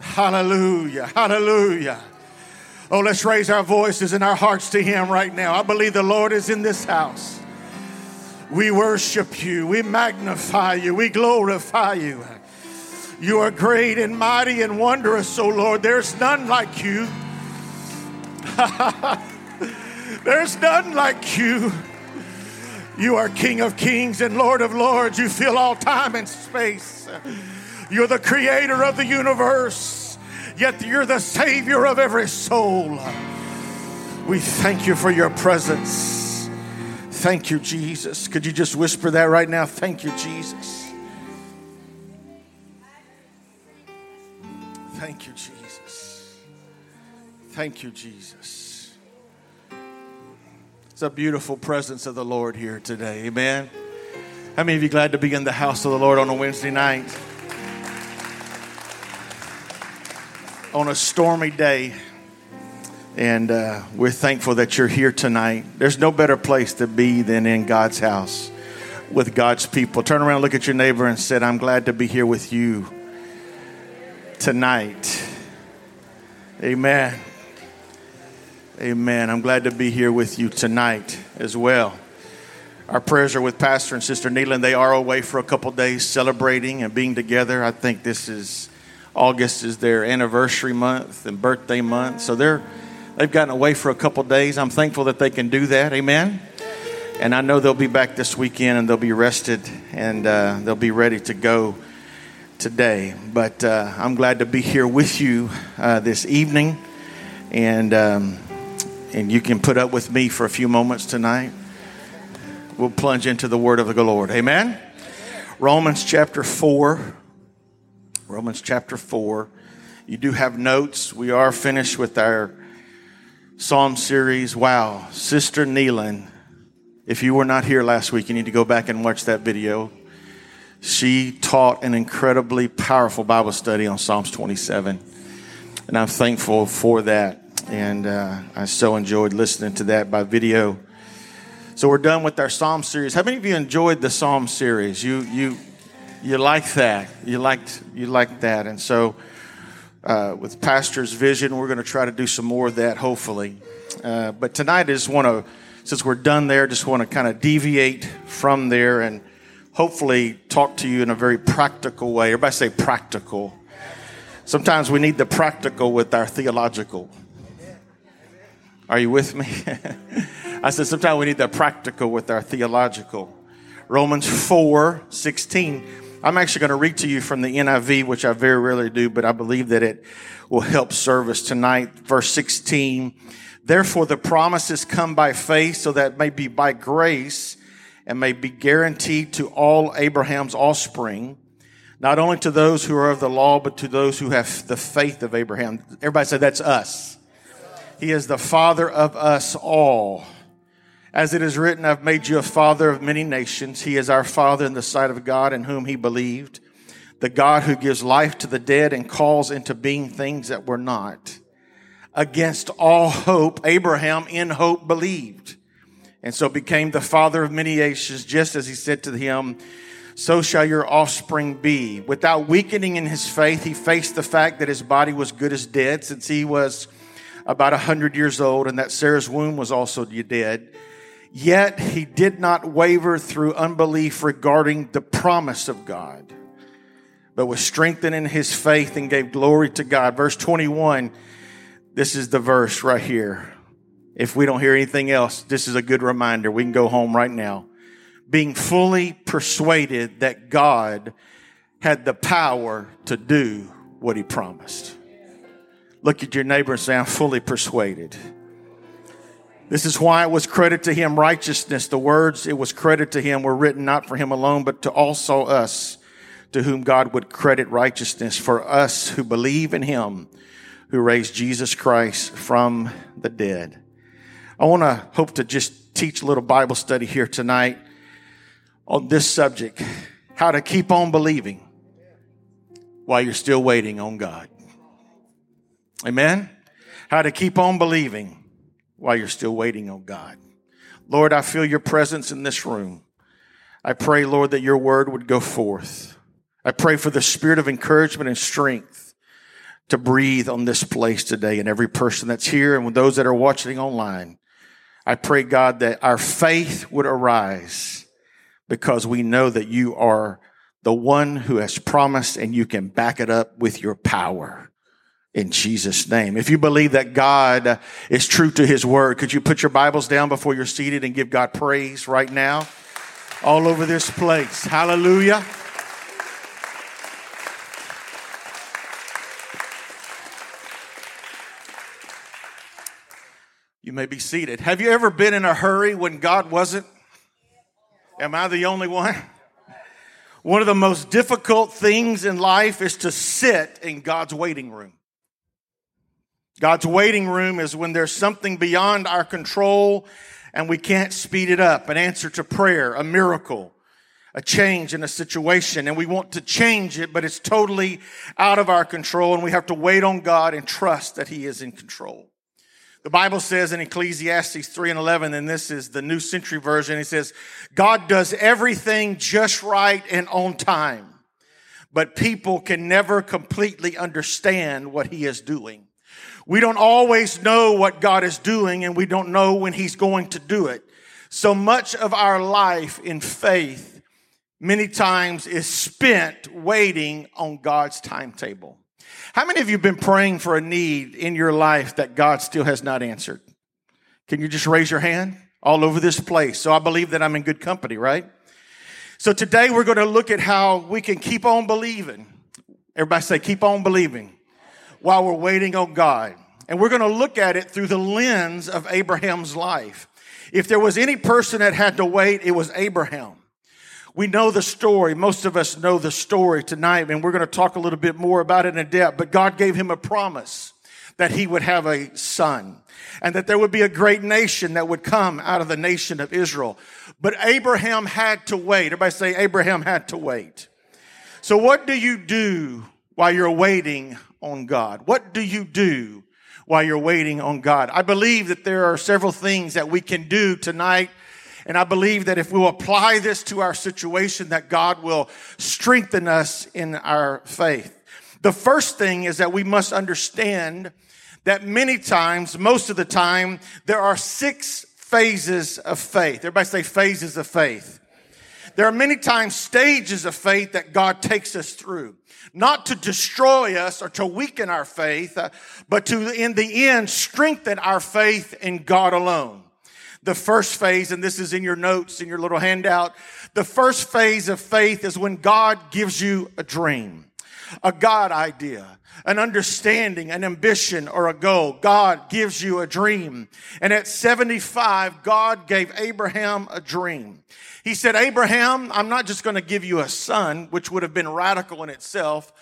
Hallelujah. Hallelujah. Oh, let's raise our voices and our hearts to Him right now. I believe the Lord is in this house. We worship you. We magnify you. We glorify you. You are great and mighty and wondrous, oh Lord. There's none like you. There's none like you. You are King of kings and Lord of lords. You fill all time and space. You're the creator of the universe, yet you're the savior of every soul. We thank you for your presence. Thank you, Jesus. Could you just whisper that right now? Thank you, Jesus. Thank you, Jesus. Thank you, Jesus. It's a beautiful presence of the Lord here today. Amen. How many of you glad to be in the house of the Lord on a Wednesday night? On a stormy day. And uh, we're thankful that you're here tonight. There's no better place to be than in God's house with God's people. Turn around, look at your neighbor, and said, I'm glad to be here with you tonight. Amen. Amen. I'm glad to be here with you tonight as well. Our prayers are with Pastor and Sister Neelan. They are away for a couple days celebrating and being together. I think this is August is their anniversary month and birthday month. So they're they've gotten away for a couple days. I'm thankful that they can do that. Amen. And I know they'll be back this weekend and they'll be rested and uh, they'll be ready to go today. But uh, I'm glad to be here with you uh, this evening, and um, and you can put up with me for a few moments tonight. We'll plunge into the Word of the Lord. Amen. Romans chapter four. Romans chapter 4. You do have notes. We are finished with our Psalm series. Wow. Sister Neelan, if you were not here last week, you need to go back and watch that video. She taught an incredibly powerful Bible study on Psalms 27. And I'm thankful for that. And uh, I so enjoyed listening to that by video. So we're done with our Psalm series. How many of you enjoyed the Psalm series? You, you, you like that. You liked you liked that, and so uh, with Pastor's vision, we're going to try to do some more of that, hopefully. Uh, but tonight, I just want to, since we're done there, just want to kind of deviate from there and hopefully talk to you in a very practical way. Everybody say practical. Sometimes we need the practical with our theological. Are you with me? I said sometimes we need the practical with our theological. Romans 4 16 I'm actually going to read to you from the NIV, which I very rarely do, but I believe that it will help service tonight. Verse 16. Therefore, the promises come by faith so that may be by grace and may be guaranteed to all Abraham's offspring, not only to those who are of the law, but to those who have the faith of Abraham. Everybody said, That's us. He is the father of us all. As it is written, I've made you a father of many nations. He is our father in the sight of God in whom he believed, the God who gives life to the dead and calls into being things that were not. Against all hope, Abraham in hope believed and so became the father of many nations, just as he said to him, so shall your offspring be. Without weakening in his faith, he faced the fact that his body was good as dead since he was about a hundred years old and that Sarah's womb was also dead. Yet he did not waver through unbelief regarding the promise of God, but was strengthened in his faith and gave glory to God. Verse 21, this is the verse right here. If we don't hear anything else, this is a good reminder. We can go home right now. Being fully persuaded that God had the power to do what he promised. Look at your neighbor and say, I'm fully persuaded. This is why it was credit to him righteousness. The words it was credit to him were written not for him alone, but to also us, to whom God would credit righteousness, for us who believe in him who raised Jesus Christ from the dead. I want to hope to just teach a little Bible study here tonight on this subject how to keep on believing while you're still waiting on God. Amen? How to keep on believing while you're still waiting on God. Lord, I feel your presence in this room. I pray, Lord, that your word would go forth. I pray for the spirit of encouragement and strength to breathe on this place today and every person that's here and with those that are watching online. I pray, God, that our faith would arise because we know that you are the one who has promised and you can back it up with your power in Jesus' name. If you believe that God is true to his word, could you put your Bibles down before you're seated and give God praise right now? All over this place. Hallelujah. You may be seated. Have you ever been in a hurry when God wasn't? Am I the only one? One of the most difficult things in life is to sit in God's waiting room. God's waiting room is when there's something beyond our control and we can't speed it up. An answer to prayer, a miracle, a change in a situation, and we want to change it, but it's totally out of our control, and we have to wait on God and trust that He is in control. The Bible says in Ecclesiastes 3 and 11, and this is the New Century Version, it says, God does everything just right and on time, but people can never completely understand what he is doing. We don't always know what God is doing and we don't know when he's going to do it. So much of our life in faith many times is spent waiting on God's timetable. How many of you have been praying for a need in your life that God still has not answered? Can you just raise your hand all over this place? So I believe that I'm in good company, right? So today we're going to look at how we can keep on believing. Everybody say, keep on believing while we're waiting on God. And we're going to look at it through the lens of Abraham's life. If there was any person that had to wait, it was Abraham. We know the story. Most of us know the story tonight, and we're going to talk a little bit more about it in depth. But God gave him a promise that he would have a son and that there would be a great nation that would come out of the nation of Israel. But Abraham had to wait. Everybody say Abraham had to wait. So what do you do while you're waiting on God? What do you do while you're waiting on God? I believe that there are several things that we can do tonight and I believe that if we'll apply this to our situation, that God will strengthen us in our faith. The first thing is that we must understand that many times, most of the time, there are six phases of faith. Everybody say phases of faith. There are many times stages of faith that God takes us through, not to destroy us or to weaken our faith, uh, but to, in the end, strengthen our faith in God alone the first phase, and this is in your notes, in your little handout. The first phase of faith is when God gives you a dream, a God idea, an understanding, an ambition, or a goal. God gives you a dream. And at 75, God gave Abraham a dream. He said, Abraham, I'm not just going to give you a son, which would have been radical in itself.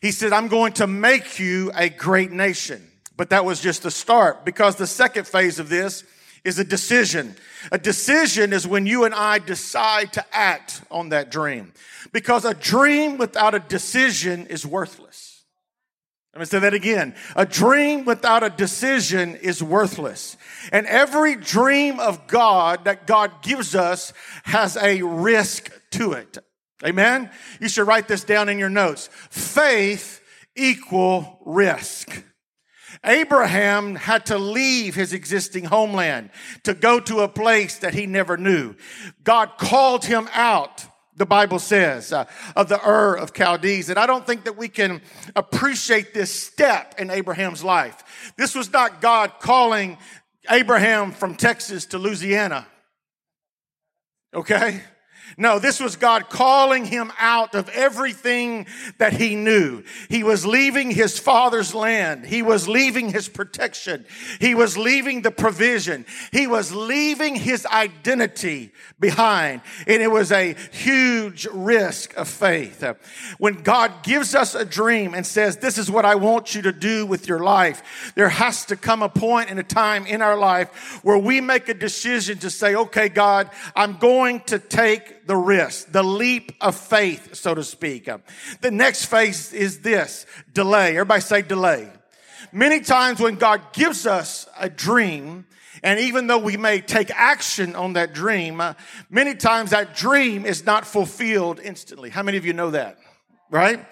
He said, I'm going to make you a great nation. But that was just the start because the second phase of this is a decision. A decision is when you and I decide to act on that dream. Because a dream without a decision is worthless. Let me say that again. A dream without a decision is worthless. And every dream of God that God gives us has a risk to it. Amen? You should write this down in your notes. Faith equal risk. Abraham had to leave his existing homeland to go to a place that he never knew. God called him out, the Bible says, uh, of the Ur of Chaldees. And I don't think that we can appreciate this step in Abraham's life. This was not God calling Abraham from Texas to Louisiana. Okay? No, this was God calling him out of everything that he knew. He was leaving his father's land. He was leaving his protection. He was leaving the provision. He was leaving his identity behind. And it was a huge risk of faith. When God gives us a dream and says, this is what I want you to do with your life, there has to come a and a time in our life where we make a decision to say, okay, God, I'm going to take the risk, the leap of faith, so to speak. The next phase is this delay. Everybody say delay. Many times when God gives us a dream, and even though we may take action on that dream, many times that dream is not fulfilled instantly. How many of you know that? Right?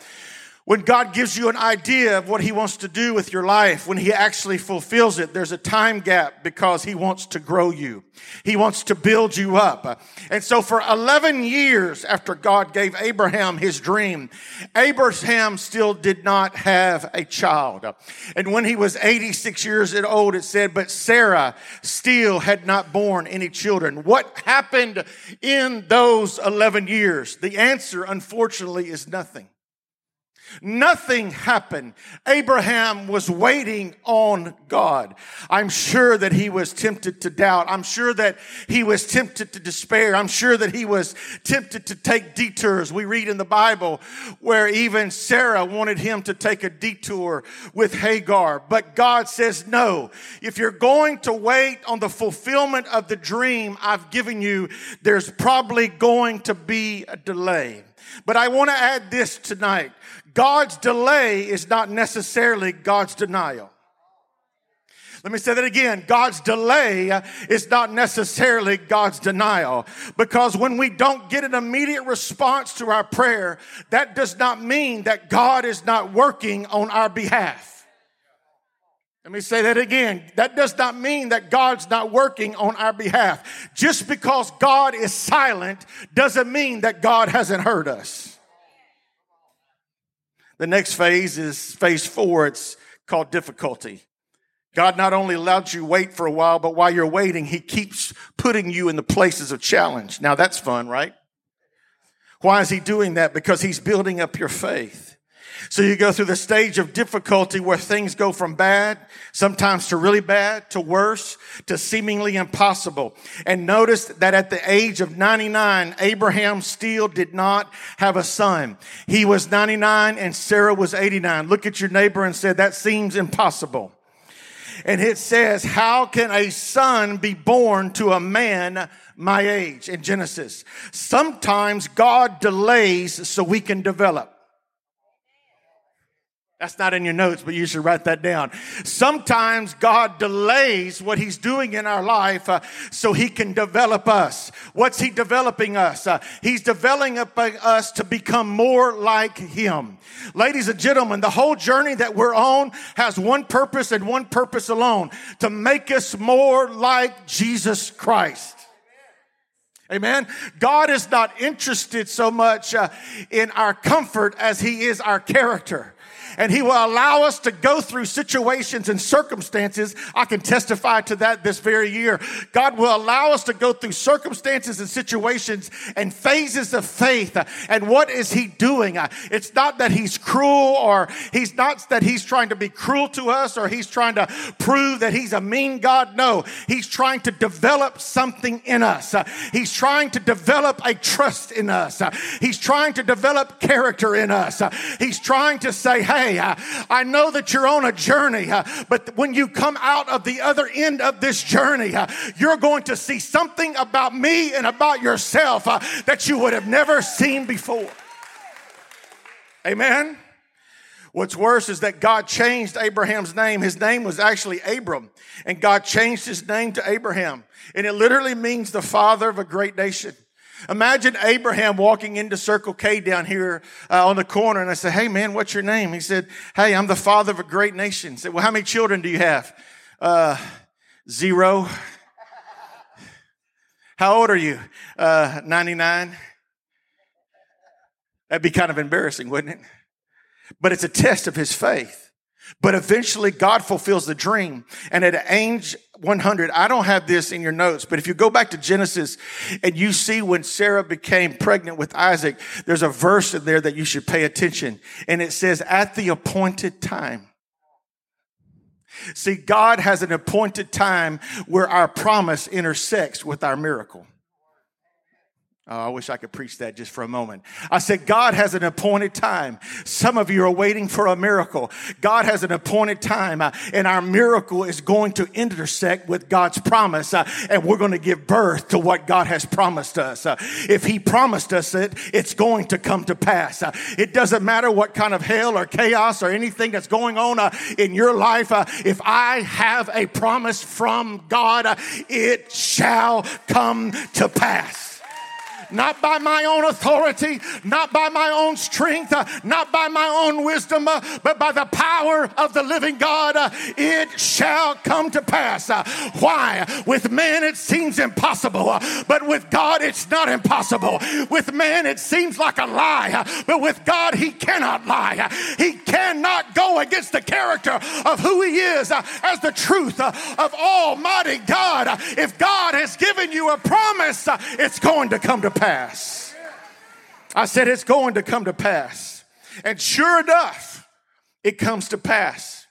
When God gives you an idea of what He wants to do with your life, when He actually fulfills it, there's a time gap because He wants to grow you. He wants to build you up. And so for 11 years after God gave Abraham his dream, Abraham still did not have a child. And when he was 86 years old, it said, but Sarah still had not born any children. What happened in those 11 years? The answer, unfortunately, is nothing. Nothing happened. Abraham was waiting on God. I'm sure that he was tempted to doubt. I'm sure that he was tempted to despair. I'm sure that he was tempted to take detours. We read in the Bible where even Sarah wanted him to take a detour with Hagar. But God says, no. If you're going to wait on the fulfillment of the dream I've given you, there's probably going to be a delay. But I want to add this tonight. God's delay is not necessarily God's denial. Let me say that again. God's delay is not necessarily God's denial. Because when we don't get an immediate response to our prayer, that does not mean that God is not working on our behalf. Let me say that again. That does not mean that God's not working on our behalf. Just because God is silent doesn't mean that God hasn't heard us. The next phase is phase four. It's called difficulty. God not only allows you wait for a while, but while you're waiting, he keeps putting you in the places of challenge. Now that's fun, right? Why is he doing that? Because he's building up your faith. So you go through the stage of difficulty where things go from bad, sometimes to really bad, to worse, to seemingly impossible. And notice that at the age of 99, Abraham still did not have a son. He was 99 and Sarah was 89. Look at your neighbor and say, that seems impossible. And it says, how can a son be born to a man my age in Genesis? Sometimes God delays so we can develop. That's not in your notes, but you should write that down. Sometimes God delays what He's doing in our life uh, so He can develop us. What's He developing us? Uh, he's developing us to become more like Him. Ladies and gentlemen, the whole journey that we're on has one purpose and one purpose alone to make us more like Jesus Christ. Amen. God is not interested so much uh, in our comfort as He is our character and He will allow us to go through situations and circumstances. I can testify to that this very year. God will allow us to go through circumstances and situations and phases of faith. And what is He doing? It's not that He's cruel or He's not that He's trying to be cruel to us or He's trying to prove that He's a mean God. No, He's trying to develop something in us. He's trying to develop a trust in us. He's trying to develop character in us. He's trying to say, hey, uh, I know that you're on a journey, uh, but when you come out of the other end of this journey, uh, you're going to see something about me and about yourself that you would have never seen before. Amen. What's worse is that God changed Abraham's name. His name was actually Abram, and God changed his name to Abraham. And it literally means the father of a great nation. Imagine Abraham walking into Circle K down here uh, on the corner, and I said, "Hey, man, what's your name?" He said, "Hey, I'm the father of a great nation." I said, "Well, how many children do you have?" Uh, zero. How old are you? Uh, 99. That'd be kind of embarrassing, wouldn't it? But it's a test of his faith. But eventually God fulfills the dream. And at an age 100, I don't have this in your notes, but if you go back to Genesis and you see when Sarah became pregnant with Isaac, there's a verse in there that you should pay attention. And it says, at the appointed time. See, God has an appointed time where our promise intersects with our miracle. Oh, I wish I could preach that just for a moment. I said, God has an appointed time. Some of you are waiting for a miracle. God has an appointed time, uh, and our miracle is going to intersect with God's promise, uh, and we're going to give birth to what God has promised us. Uh, if He promised us it, it's going to come to pass. Uh, it doesn't matter what kind of hell or chaos or anything that's going on uh, in your life. Uh, if I have a promise from God, it shall come to pass. Not by my own authority, not by my own strength, uh, not by my own wisdom, uh, but by the power of the living God, uh, it shall come to pass. Uh, why? With man it seems impossible, uh, but with God it's not impossible. With man it seems like a lie, uh, but with God he cannot lie. He cannot go against the character of who he is as the truth of Almighty God. If God has given you a promise, it's going to come to pass. I said, it's going to come to pass. And sure enough, it comes to pass.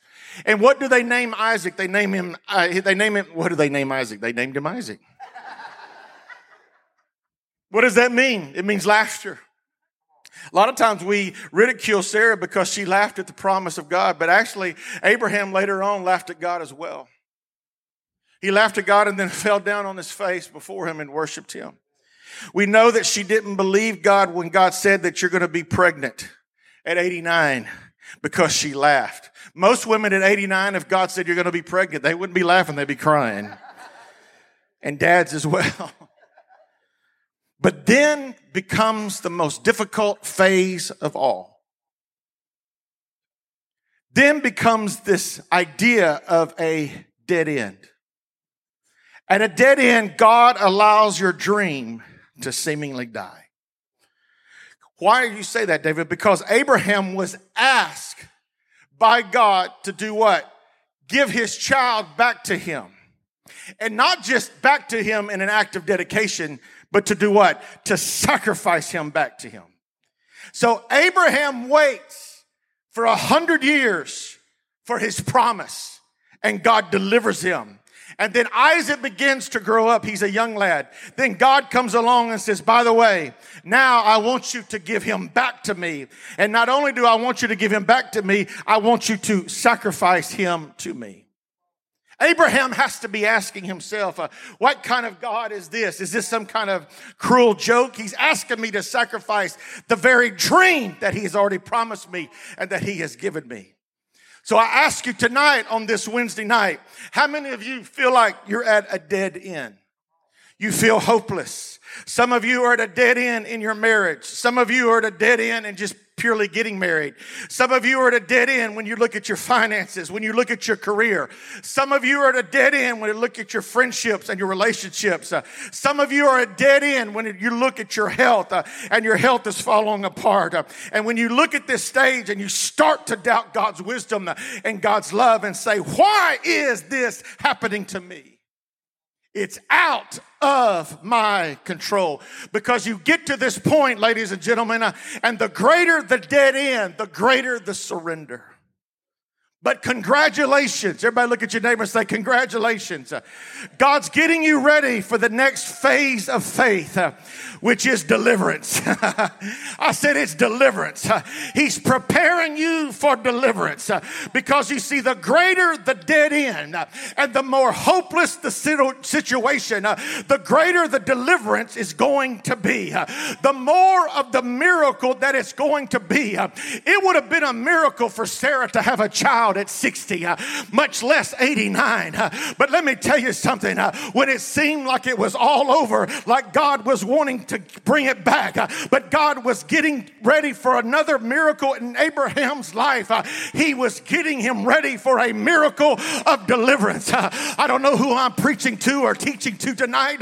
And what do they name Isaac? They name him, uh, they name him, what do they name Isaac? They named him Isaac. what does that mean? It means laughter. A lot of times we ridicule Sarah because she laughed at the promise of God, but actually, Abraham later on laughed at God as well. He laughed at God and then fell down on his face before him and worshiped him. We know that she didn't believe God when God said that you're going to be pregnant at 89 because she laughed. Most women at 89, if God said you're going to be pregnant, they wouldn't be laughing, they'd be crying. And dads as well. But then becomes the most difficult phase of all. Then becomes this idea of a dead end. At a dead end, God allows your dream to seemingly die. Why do you say that, David? Because Abraham was asked by God to do what? Give his child back to him. And not just back to him in an act of dedication, but to do what? To sacrifice him back to him. So Abraham waits for a hundred years for his promise and God delivers him. And then Isaac begins to grow up. He's a young lad. Then God comes along and says, by the way, now I want you to give him back to me. And not only do I want you to give him back to me, I want you to sacrifice him to me. Abraham has to be asking himself, uh, what kind of God is this? Is this some kind of cruel joke? He's asking me to sacrifice the very dream that he has already promised me and that he has given me. So I ask you tonight on this Wednesday night, how many of you feel like you're at a dead end? You feel hopeless. Some of you are at a dead end in your marriage. Some of you are at a dead end and just purely getting married. Some of you are at a dead end when you look at your finances, when you look at your career. Some of you are at a dead end when you look at your friendships and your relationships. Uh, some of you are at a dead end when you look at your health uh, and your health is falling apart. Uh, and when you look at this stage and you start to doubt God's wisdom uh, and God's love and say, why is this happening to me? It's out of my control. Because you get to this point, ladies and gentlemen, uh, and the greater the dead end, the greater the surrender. But congratulations. Everybody look at your neighbor and say, Congratulations. God's getting you ready for the next phase of faith, uh, which is deliverance. I said it's deliverance. He's preparing you for deliverance uh, because you see, the greater the dead end uh, and the more hopeless the situation, the greater the deliverance is going to be. The more of the miracle that it's going to be. It would have been a miracle for Sarah to have a child at 60, uh, much less 89. Uh, but let me tell you something. Uh, when it seemed like it was all over, like God was wanting to bring it back, but God was getting ready for another miracle in Abraham's life, he was getting him ready for a miracle of deliverance. I don't know who I'm preaching to or teaching to tonight,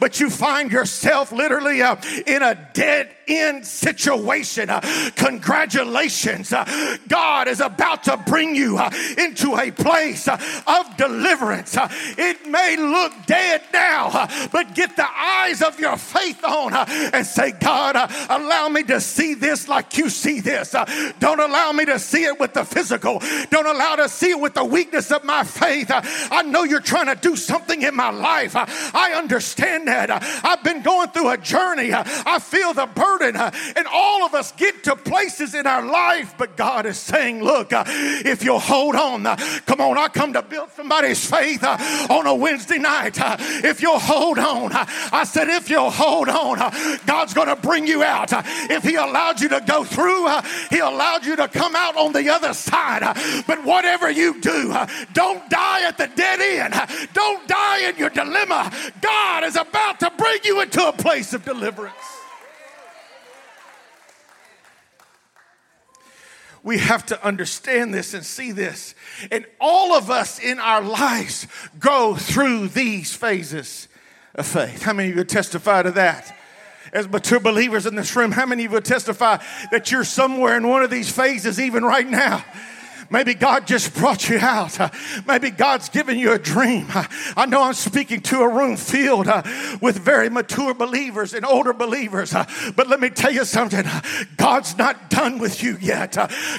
but you find yourself literally in a dead end situation. Uh, congratulations. Uh, God is about to bring you uh, into a place uh, of deliverance. Uh, it may look dead now, uh, but get the eyes of your faith on and say, God, allow me to see this like you see this. Don't allow me to see it with the physical. Don't allow to see it with the weakness of my faith. I know you're trying to do something in my life. I understand that. I've been going through a journey. I feel the burden. Uh, and all of us get to places in our life, but God is saying, look, uh, if you'll hold on. Uh, come on, I come to build somebody's faith uh, on a Wednesday night. Uh, if you'll hold on, uh, I said, if you'll hold on, God's going to bring you out. If He allowed you to go through, He allowed you to come out on the other side. But whatever you do, don't die at the dead end. Don't die in your dilemma. God is about to bring you into a place of deliverance. We have to understand this and see this. And all of us in our lives go through these phases of faith. How many of you testify to that? As mature believers in this room, how many of you would testify that you're somewhere in one of these phases even right now? Maybe God just brought you out. Maybe God's given you a dream. I know I'm speaking to a room filled uh, with very mature believers and older believers. Uh, but let me tell you something God's not done with you yet.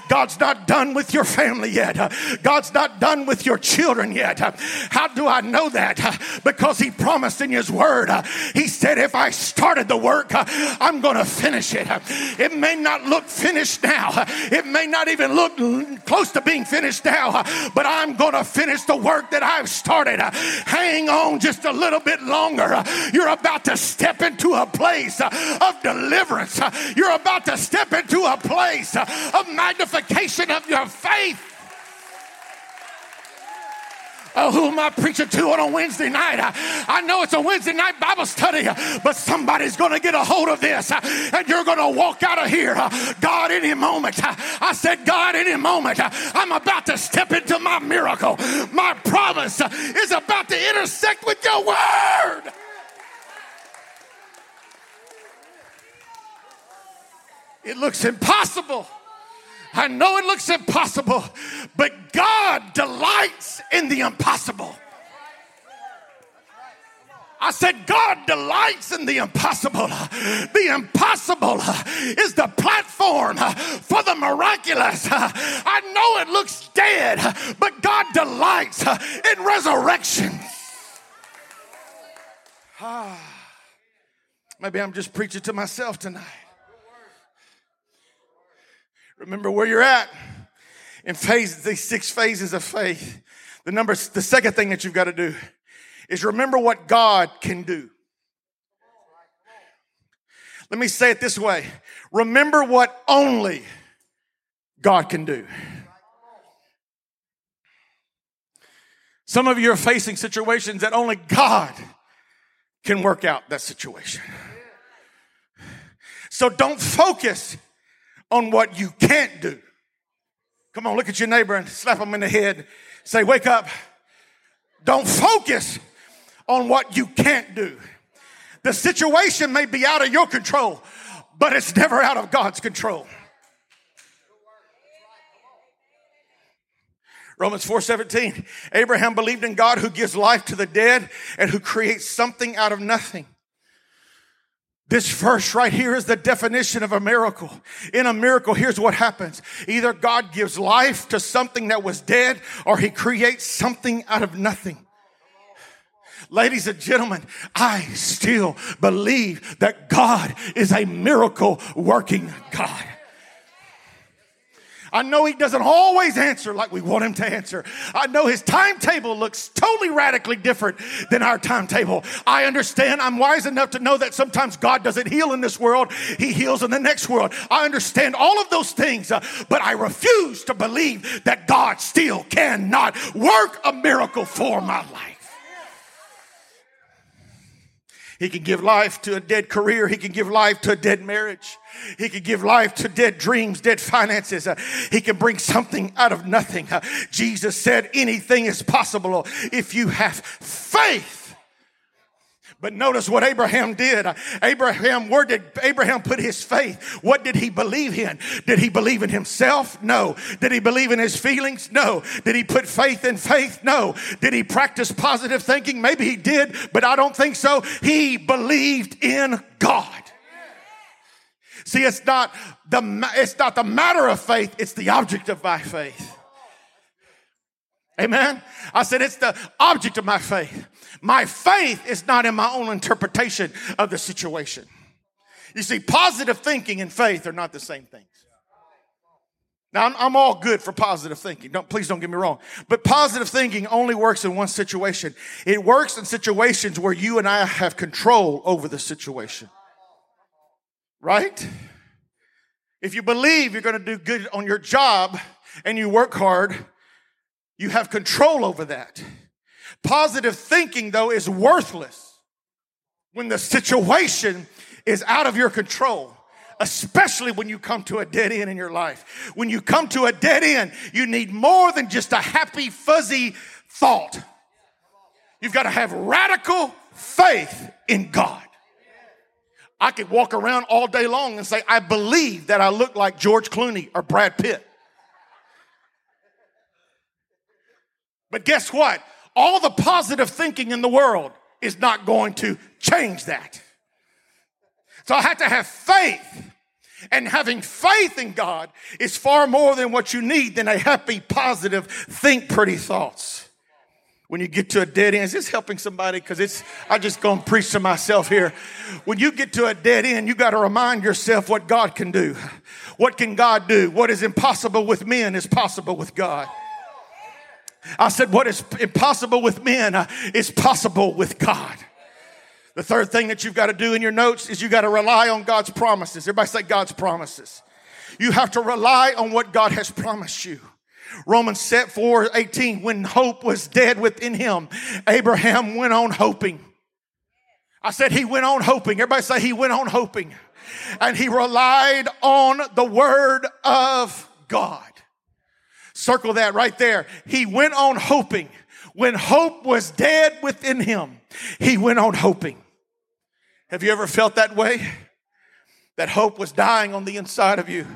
God's not done with your family yet. God's not done with your children yet. How do I know that? Because He promised in His Word. He said, If I started the work, I'm going to finish it. It may not look finished now, it may not even look close to being finished now, but I'm going to finish the work that I've started. Hang on just a little bit longer. You're about to step into a place of deliverance. You're about to step into a place of magnification of your faith. Oh, who am I preaching to on a Wednesday night? Uh, I know it's a Wednesday night Bible study, uh, but somebody's going to get a hold of this and you're going to walk out of here. God, any moment. I said, God, any moment. I'm about to step into my miracle. My promise is about to intersect with your word. It looks impossible. I know it looks impossible, but God delights in the impossible. I said, God delights in the impossible. The impossible is the platform for the miraculous. I know it looks dead, but God delights in resurrection. Ah. Maybe I'm just preaching to myself tonight. Remember where you're at in phases, these six phases of faith. The number, the second thing that you've got to do is remember what God can do. Let me say it this way. Remember what only God can do. Some of you are facing situations that only God can work out that situation. So don't focus on what you can't do. Come on, look at your neighbor and slap him in the head. Say, wake up. Don't focus on what you can't do. The situation may be out of your control, but it's never out of God's control. Romans 4:17 Abraham believed in God who gives life to the dead and who creates something out of nothing. This verse right here is the definition of a miracle. In a miracle, here's what happens. Either God gives life to something that was dead or he creates something out of nothing. Ladies and gentlemen, I still believe that God is a miracle working God. I know he doesn't always answer like we want him to answer. I know his timetable looks totally radically different than our timetable. I understand. I'm wise enough to know that sometimes God doesn't heal in this world, he heals in the next world. I understand all of those things, uh, but I refuse to believe that God still cannot work a miracle for my life. He can give life to a dead career. He can give life to a dead marriage. He can give life to dead dreams, dead finances. Uh, he can bring something out of nothing. Uh, Jesus said anything is possible if you have faith. But notice what Abraham did. Abraham, where did Abraham put his faith? What did he believe in? Did he believe in himself? No. Did he believe in his feelings? No. Did he put faith in faith? No. Did he practice positive thinking? Maybe he did, but I don't think so. He believed in God. See, it's not the, it's not the matter of faith, it's the object of my faith. Amen. I said it's the object of my faith. My faith is not in my own interpretation of the situation. You see, positive thinking and faith are not the same things. Now, I'm, I'm, all good for positive thinking. Don't, please don't get me wrong. But positive thinking only works in one situation. It works in situations where you and I have control over the situation. Right? If you believe you're going to do good on your job and you work hard, you have control over that. Positive thinking, though, is worthless when the situation is out of your control. especially when you come to a dead end in your life. When you come to a dead end, you need more than just a happy, fuzzy thought. You've got to have radical faith in God. I could walk around all day long and say, I believe that I look like George Clooney or Brad Pitt. But guess what? All the positive thinking in the world is not going to change that. So I have to have faith. And having faith in God is far more than what you need than a happy, positive, think pretty thoughts. When you get to a dead end, is this helping somebody? Because it's, I just gonna preach to myself here. When you get to a dead end, you got to remind yourself what God can do. What can God do? What is impossible with men is possible with God. I said, what is impossible with men uh, is possible with God. The third thing that you've got to do in your notes is you got to rely on God's promises. Everybody say God's promises. You have to rely on what God has promised you. Romans 4 18, when hope was dead within him, Abraham went on hoping. I said he went on hoping. Everybody say he went on hoping. And he relied on the word of God. Circle that right there. He went on hoping. When hope was dead within him, he went on hoping. Have you ever felt that way? That hope was dying on the inside of you.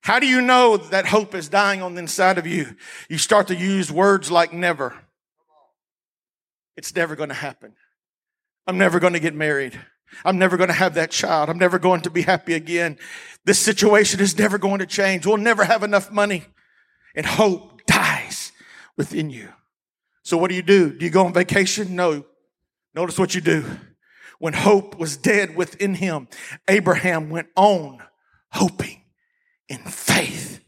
How do you know that hope is dying on the inside of you? You start to use words like never. It's never going to happen. I'm never going to get married. I'm never going to have that child. I'm never going to be happy again. This situation is never going to change. We'll never have enough money and hope dies within you. So what do you do? Do you go on vacation? No. Notice what you do. When hope was dead within him, Abraham went on hoping in faith.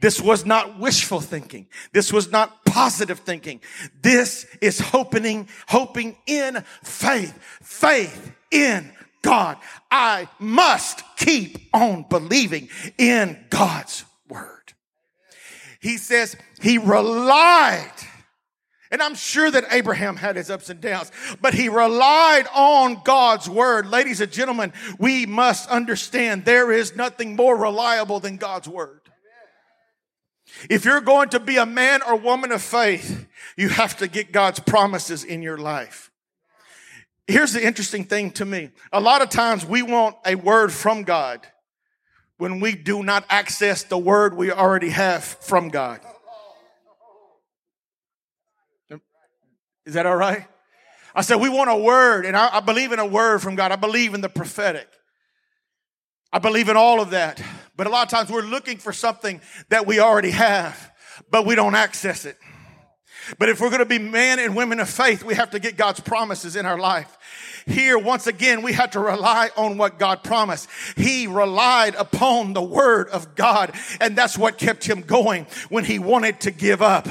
This was not wishful thinking. This was not positive thinking. This is hoping, hoping in faith. Faith in God. I must keep on believing in God's word. He says he relied. And I'm sure that Abraham had his ups and downs, but he relied on God's word. Ladies and gentlemen, we must understand there is nothing more reliable than God's word. If you're going to be a man or woman of faith, you have to get God's promises in your life. Here's the interesting thing to me. A lot of times we want a word from God when we do not access the word we already have from God. Is that all right? I said, we want a word, and I, I, believe in a word from God. I believe in the prophetic. I believe in all of that. But a lot of times we're looking for something that we already have, but we don't access it. But if we're going to be men and women of faith, we have to get God's promises in our life. Here, once again, we have to rely on what God promised. He relied upon the word of God, and that's what kept him going when he wanted to give up.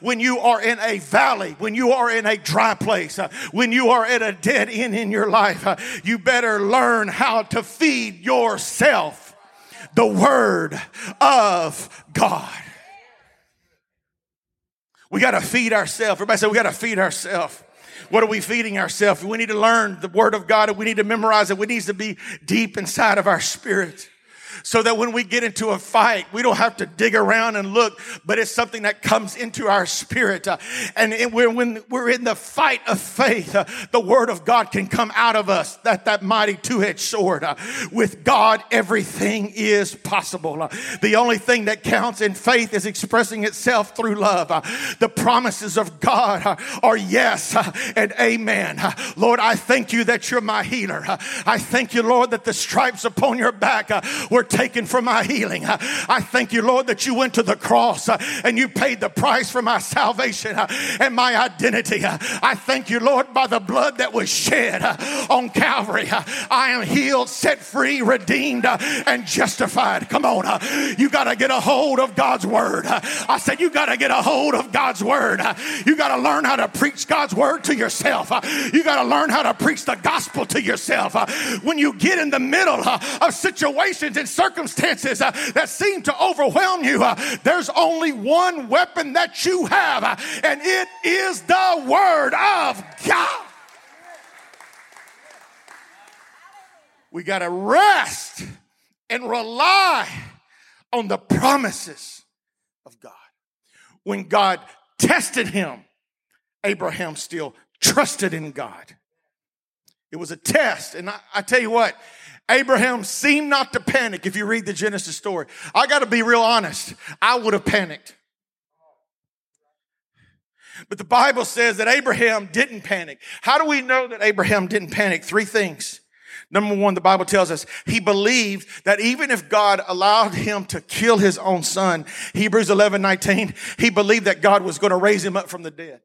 When you are in a valley, when you are in a dry place, when you are at a dead end in your life, you better learn how to feed yourself the word of God. We got to feed ourselves. Everybody say, we got to feed ourselves. What are we feeding ourselves? We need to learn the word of God and we need to memorize it. We need to be deep inside of our spirit so that when we get into a fight, we don't have to dig around and look, but it's something that comes into our spirit. Uh, and when we're in the fight of faith, uh, the word of God can come out of us, that, that mighty two-edged sword. Uh, with God, everything is possible. Uh, the only thing that counts in faith is expressing itself through love. Uh, the promises of God uh, are yes and amen. Lord, I thank you that you're my healer. I thank you, Lord, that the stripes upon your back were taken for my healing. I thank you, Lord, that you went to the cross uh, and you paid the price for my salvation uh, and my identity. Uh, I thank you, Lord, by the blood that was shed uh, on Calvary. Uh, I am healed, set free, redeemed, uh, and justified. Come on. You got to get a hold of God's word. I said, you got to get a hold of God's word. You got to learn how to preach God's word to yourself. You got to learn how to preach the gospel to yourself. When you get in the middle of situations and circumstances uh, that seem to overwhelm you, uh, there's only one weapon that you have, uh, and it is the Word of God. We got to rest and rely on the promises of God. When God tested him, Abraham still trusted in God. It was a test. And I, I, tell you what, Abraham seemed not to panic if you read the Genesis story. I got to be real honest. I would have panicked. But the Bible says that Abraham didn't panic. How do we know that Abraham didn't panic? Three things. Number one, the Bible tells us he believed that even if God allowed him to kill his own son, Hebrews 11, 19, he believed that God was going to raise him up from the dead.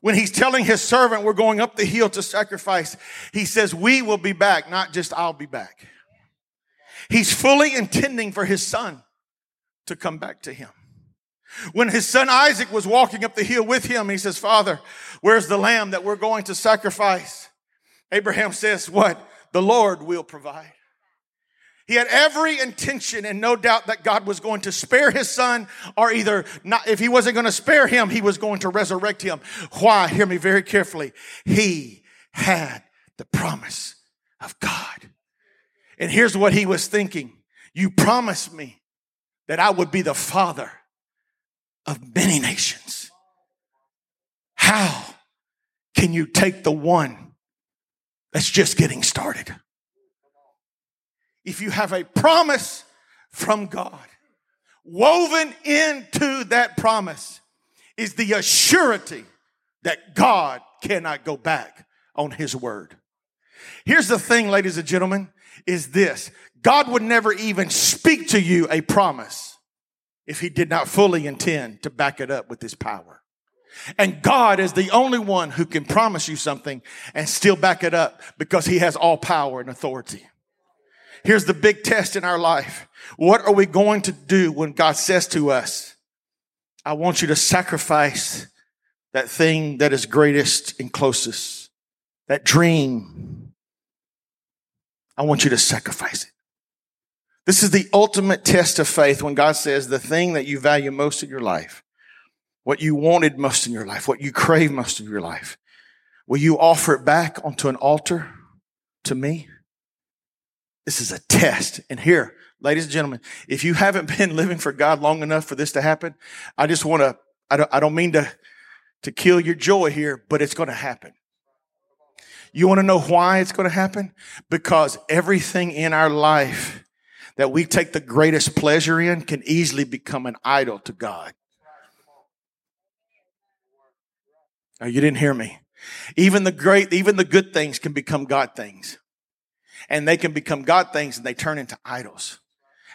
When he's telling his servant, we're going up the hill to sacrifice, he says, we will be back, not just I'll be back. He's fully intending for his son to come back to him. When his son Isaac was walking up the hill with him, he says, Father, where's the lamb that we're going to sacrifice? Abraham says, What? The Lord will provide. He had every intention and no doubt that God was going to spare his son, or either not, if he wasn't going to spare him, he was going to resurrect him. Why? Hear me very carefully. He had the promise of God. And here's what he was thinking You promised me that I would be the father of many nations. How can you take the one that's just getting started. If you have a promise from God, woven into that promise is the assurity that God cannot go back on his word. Here's the thing, ladies and gentlemen, is this. God would never even speak to you a promise if he did not fully intend to back it up with his power. And God is the only one who can promise you something and still back it up because he has all power and authority. Here's the big test in our life. What are we going to do when God says to us, I want you to sacrifice that thing that is greatest and closest, that dream. I want you to sacrifice it. This is the ultimate test of faith when God says the thing that you value most in your life what you wanted most in your life, what you crave most in your life. Will you offer it back onto an altar to me? This is a test. And here, ladies and gentlemen, if you haven't been living for God long enough for this to happen, I just want to, I don't, I don't mean to, to kill your joy here, but it's going to happen. You want to know why it's going to happen? Because everything in our life that we take the greatest pleasure in can easily become an idol to God. Now, you didn't hear me. Even the great, even the good things can become God things. And they can become God things and they turn into idols.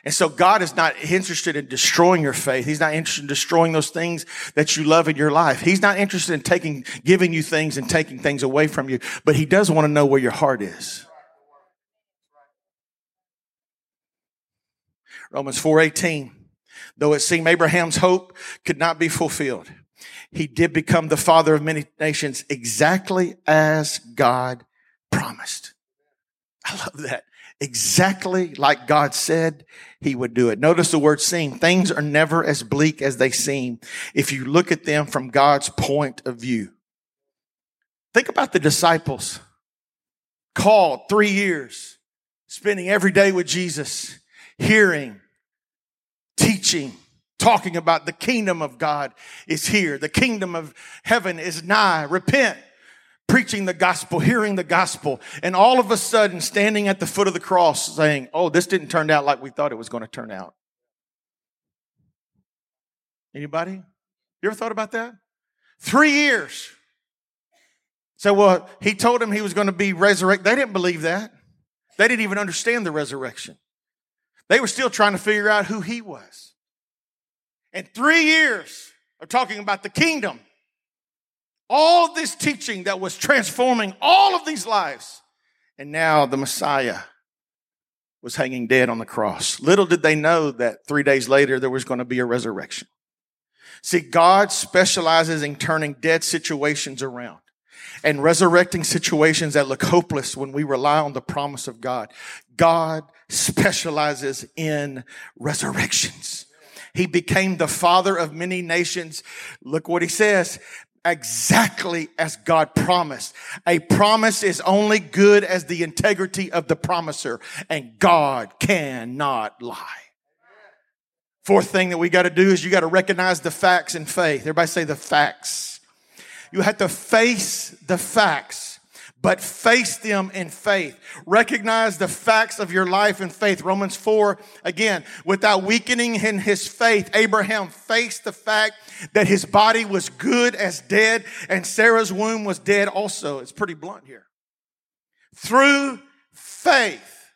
And so God is not interested in destroying your faith. He's not interested in destroying those things that you love in your life. He's not interested in taking, giving you things and taking things away from you, but he does want to know where your heart is. Romans 4:18 Though it seemed Abraham's hope could not be fulfilled, he did become the father of many nations exactly as God promised. I love that. Exactly like God said he would do it. Notice the word seem. Things are never as bleak as they seem if you look at them from God's point of view. Think about the disciples called three years, spending every day with Jesus, hearing, teaching, talking about the kingdom of God is here. The kingdom of heaven is nigh. Repent. Preaching the gospel, hearing the gospel, and all of a sudden standing at the foot of the cross saying, Oh, this didn't turn out like we thought it was going to turn out. Anybody? You ever thought about that? Three years. So, well, he told him he was going to be resurrected. They didn't believe that. They didn't even understand the resurrection. They were still trying to figure out who he was. And three years of talking about the kingdom, all this teaching that was transforming all of these lives. And now the Messiah was hanging dead on the cross. Little did they know that three days later there was going to be a resurrection. See, God specializes in turning dead situations around and resurrecting situations that look hopeless when we rely on the promise of God. God specializes in resurrections. He became the father of many nations. Look what he says. Exactly as God promised. A promise is only good as the integrity of the promiser, and God cannot lie. Fourth thing that we got to do is you got to recognize the facts in faith. Everybody say the facts. You have to face the facts but face them in faith. Recognize the facts of your life in faith. Romans 4, again, without weakening in his faith, Abraham faced the fact that his body was good as dead and Sarah's womb was dead also. It's pretty blunt here. Through faith,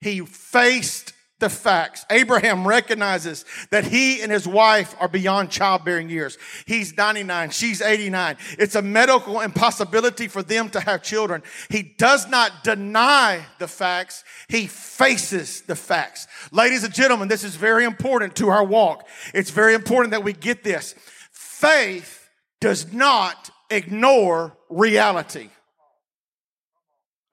he faced the facts. Abraham recognizes that he and his wife are beyond childbearing years. He's 99. She's 89. It's a medical impossibility for them to have children. He does not deny the facts. He faces the facts. Ladies and gentlemen, this is very important to our walk. It's very important that we get this. Faith does not ignore reality.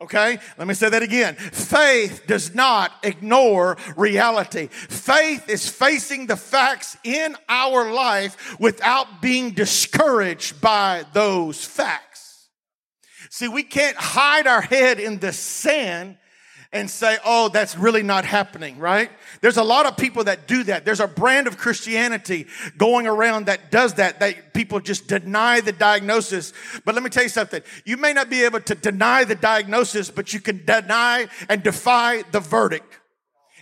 Okay? Let me say that again. Faith does not ignore reality. Faith is facing the facts in our life without being discouraged by those facts. See, we can't hide our head in the sand and say, oh, that's really not happening, right? There's a lot of people that do that. There's a brand of Christianity going around that does that, that people just deny the diagnosis. But let me tell you something. You may not be able to deny the diagnosis, but you can deny and defy the verdict.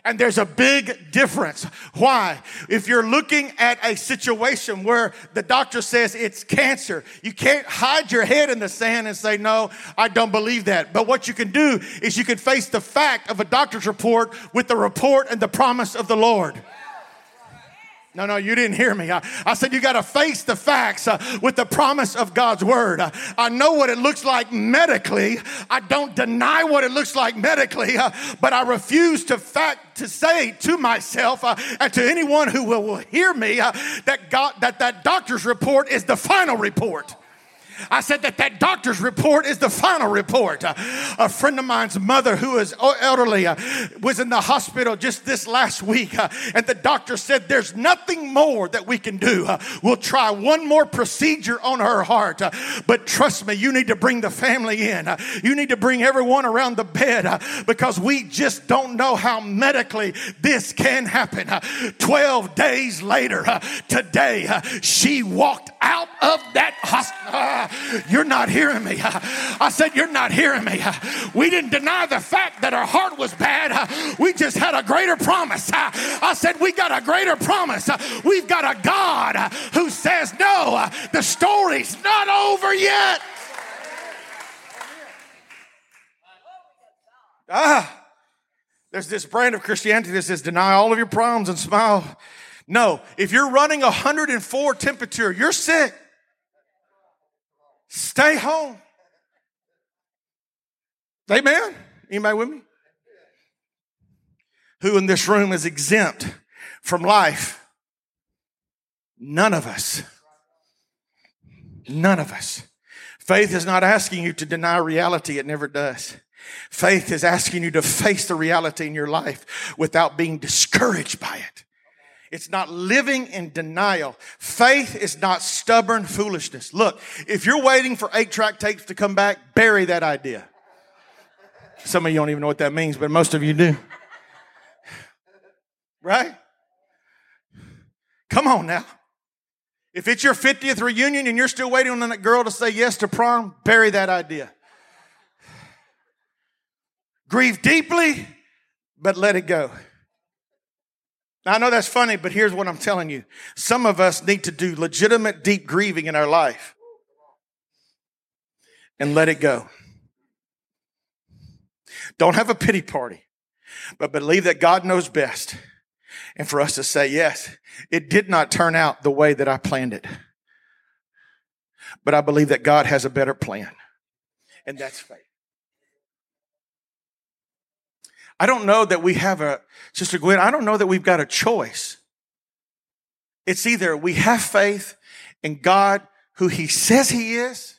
And there's a big difference. Why? If you're looking at a situation where the doctor says it's cancer, you can't hide your head in the sand and say, no, I don't believe that. But what you can do is you can face the fact of a doctor's report with the report and the promise of the Lord. No, no, you didn't hear me. I, I said you got to face the facts uh, with the promise of God's word. Uh, I know what it looks like medically. I don't deny what it looks like medically, uh, but I refuse to fact to say to myself uh, and to anyone who will, will hear me uh, that God that that doctor's report is the final report. I said that that doctor's report is the final report. A friend of mine's mother, who is elderly, uh, was in the hospital just this last week, uh, and the doctor said, There's nothing more that we can do. Uh, we'll try one more procedure on her heart, but trust me, you need to bring the family in. You need to bring everyone around the bed because we just don't know how medically this can happen. 12 days later, today, she walked out of that hospital. You're not hearing me. I said, You're not hearing me. We didn't deny the fact that our heart was bad. We just had a greater promise. I said, We got a greater promise. We've got a God who says, No, the story's not over yet. Ah, there's this brand of Christianity that says, Deny all of your problems and smile. No, if you're running 104 temperature, you're sick. Stay home. Amen. Anybody with me? Who in this room is exempt from life? None of us. None of us. Faith is not asking you to deny reality. It never does. Faith is asking you to face the reality in your life without being discouraged by it. It's not living in denial. Faith is not stubborn foolishness. Look, if you're waiting for eight track tapes to come back, bury that idea. Some of you don't even know what that means, but most of you do. Right? Come on now. If it's your 50th reunion and you're still waiting on that girl to say yes to prom, bury that idea. Grieve deeply, but let it go. Now, I know that's funny, but here's what I'm telling you. Some of us need to do legitimate deep grieving in our life and let it go. Don't have a pity party, but believe that God knows best. And for us to say, yes, it did not turn out the way that I planned it. But I believe that God has a better plan. And that's faith. I don't know that we have a, Sister Gwen, I don't know that we've got a choice. It's either we have faith in God who He says He is,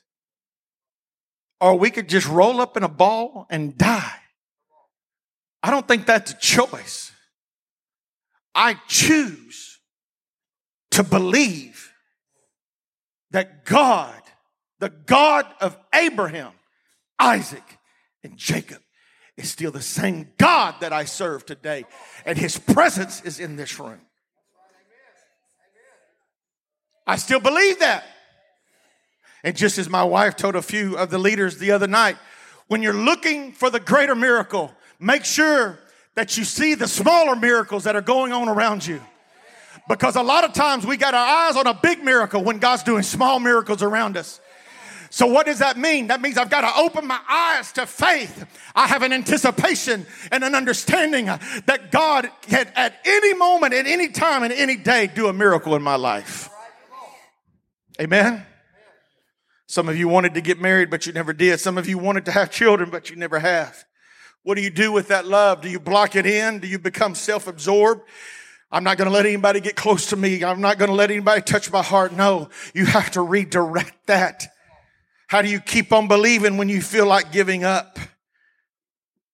or we could just roll up in a ball and die. I don't think that's a choice. I choose to believe that God the God of Abraham, Isaac, and Jacob is still the same God that I serve today. And his presence is in this room. I still believe that. And just as my wife told a few of the leaders the other night, when you're looking for the greater miracle, make sure that you see the smaller miracles that are going on around you. Because a lot of times we got our eyes on a big miracle when God's doing small miracles around us. So, what does that mean? That means I've got to open my eyes to faith. I have an anticipation and an understanding that God can, at any moment, at any time, and any day, do a miracle in my life. Amen. Some of you wanted to get married, but you never did. Some of you wanted to have children, but you never have. What do you do with that love? Do you block it in? Do you become self absorbed? I'm not going to let anybody get close to me. I'm not going to let anybody touch my heart. No, you have to redirect that. How do you keep on believing when you feel like giving up?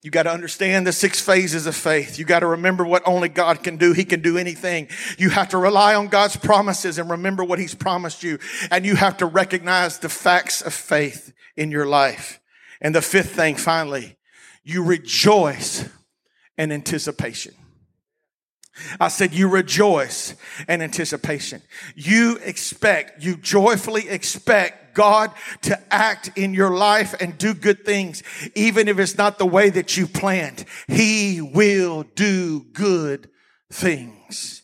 You got to understand the six phases of faith. You got to remember what only God can do. He can do anything. You have to rely on God's promises and remember what He's promised you. And you have to recognize the facts of faith in your life. And the fifth thing, finally, you rejoice in anticipation. I said, you rejoice in anticipation. You expect, you joyfully expect God to act in your life and do good things, even if it's not the way that you planned. He will do good things.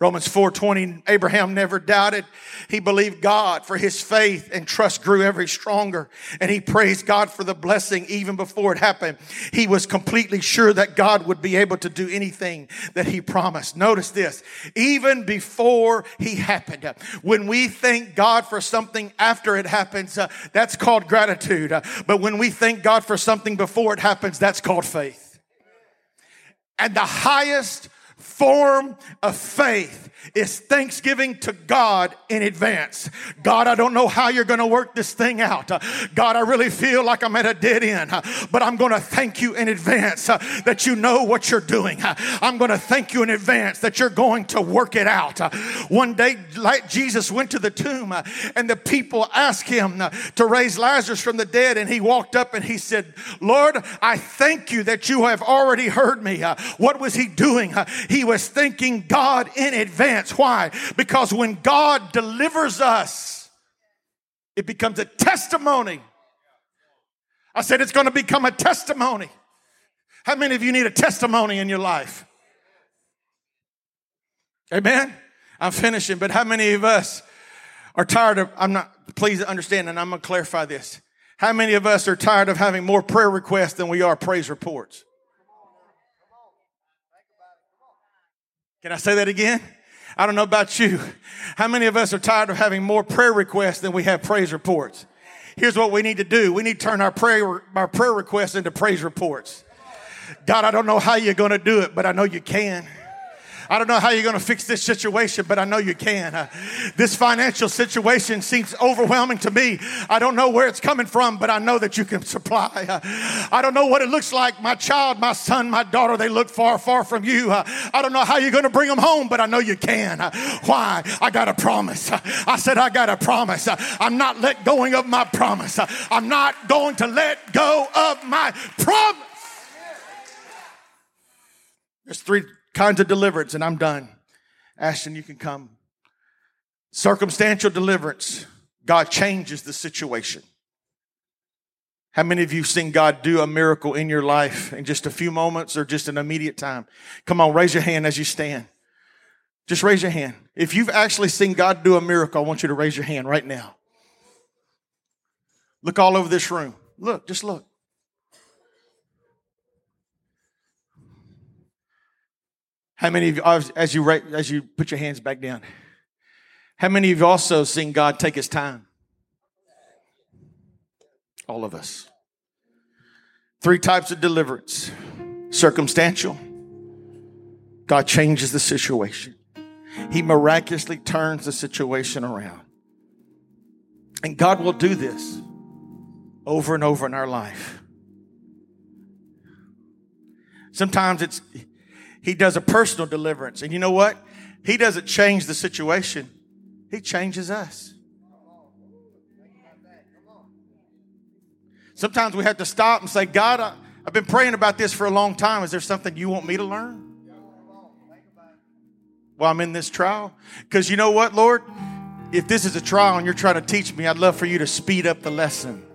Romans 4:20 Abraham never doubted. He believed God for his faith and trust grew ever stronger and he praised God for the blessing even before it happened. He was completely sure that God would be able to do anything that he promised. Notice this. Even before he happened. When we thank God for something after it happens, uh, that's called gratitude. Uh, but when we thank God for something before it happens, that's called faith. And the highest form of faith is thanksgiving to God in advance. God, I don't know how you're going to work this thing out. God, I really feel like I'm at a dead end, but I'm going to thank you in advance that you know what you're doing. I'm going to thank you in advance that you're going to work it out. One day, like Jesus went to the tomb and the people asked him to raise Lazarus from the dead, and he walked up and he said, Lord, I thank you that you have already heard me. What was he doing? He was thanking God in advance. Why? Because when God delivers us, it becomes a testimony. I said it's going to become a testimony. How many of you need a testimony in your life? Amen. I'm finishing, but how many of us are tired of, I'm not, please understand, and I'm going to clarify this. How many of us are tired of having more prayer requests than we are praise reports? Can I say that again? I don't know about you. How many of us are tired of having more prayer requests than we have praise reports? Here's what we need to do. We need to turn our prayer, our prayer requests into praise reports. God, I don't know how you're going to do it, but I know you can. I don't know how you're going to fix this situation, but I know you can. Uh, this financial situation seems overwhelming to me. I don't know where it's coming from, but I know that you can supply. Uh, I don't know what it looks like. My child, my son, my daughter, they look far, far from you. Uh, I don't know how you're going to bring them home, but I know you can. Uh, why? I got a promise. Uh, I said, I got a promise. Uh, I'm not let going of my promise. I'm not going to let go of my promise. There's three kinds of deliverance, and I'm done. Ashton, you can come. Circumstantial deliverance. God changes the situation. How many of you seen God do a miracle in your life in just a few moments or just an immediate time? Come on, raise your hand as you stand. Just raise your hand. If you've actually seen God do a miracle, I want you to raise your hand right now. Look all over this room. Look, just look. How many of you, as you, as you put your hands back down, how many of you also seen God take his time? All of us. Three types of deliverance circumstantial, God changes the situation, He miraculously turns the situation around. And God will do this over and over in our life. Sometimes it's he does a personal deliverance. And you know what? He doesn't change the situation, He changes us. Sometimes we have to stop and say, God, I, I've been praying about this for a long time. Is there something you want me to learn? While I'm in this trial? Because you know what, Lord? If this is a trial and you're trying to teach me, I'd love for you to speed up the lesson.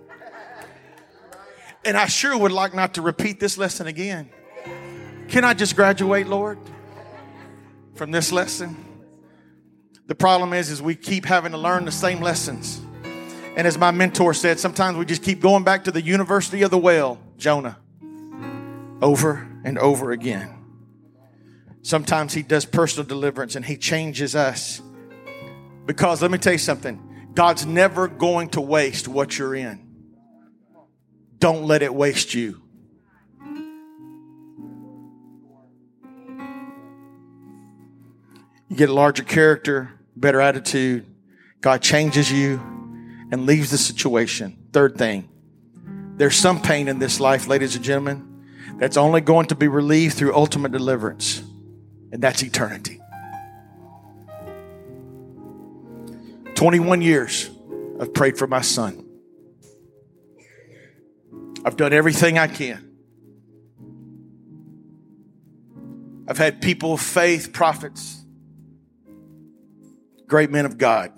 And I sure would like not to repeat this lesson again. Can I just graduate, Lord, from this lesson? The problem is, is we keep having to learn the same lessons. And as my mentor said, sometimes we just keep going back to the University of the Well, Jonah, over and over again. Sometimes he does personal deliverance and he changes us. Because let me tell you something God's never going to waste what you're in. Don't let it waste you. You get a larger character, better attitude. God changes you and leaves the situation. Third thing, there's some pain in this life, ladies and gentlemen, that's only going to be relieved through ultimate deliverance, and that's eternity. 21 years I've prayed for my son. I've done everything I can. I've had people of faith, prophets, great men of God.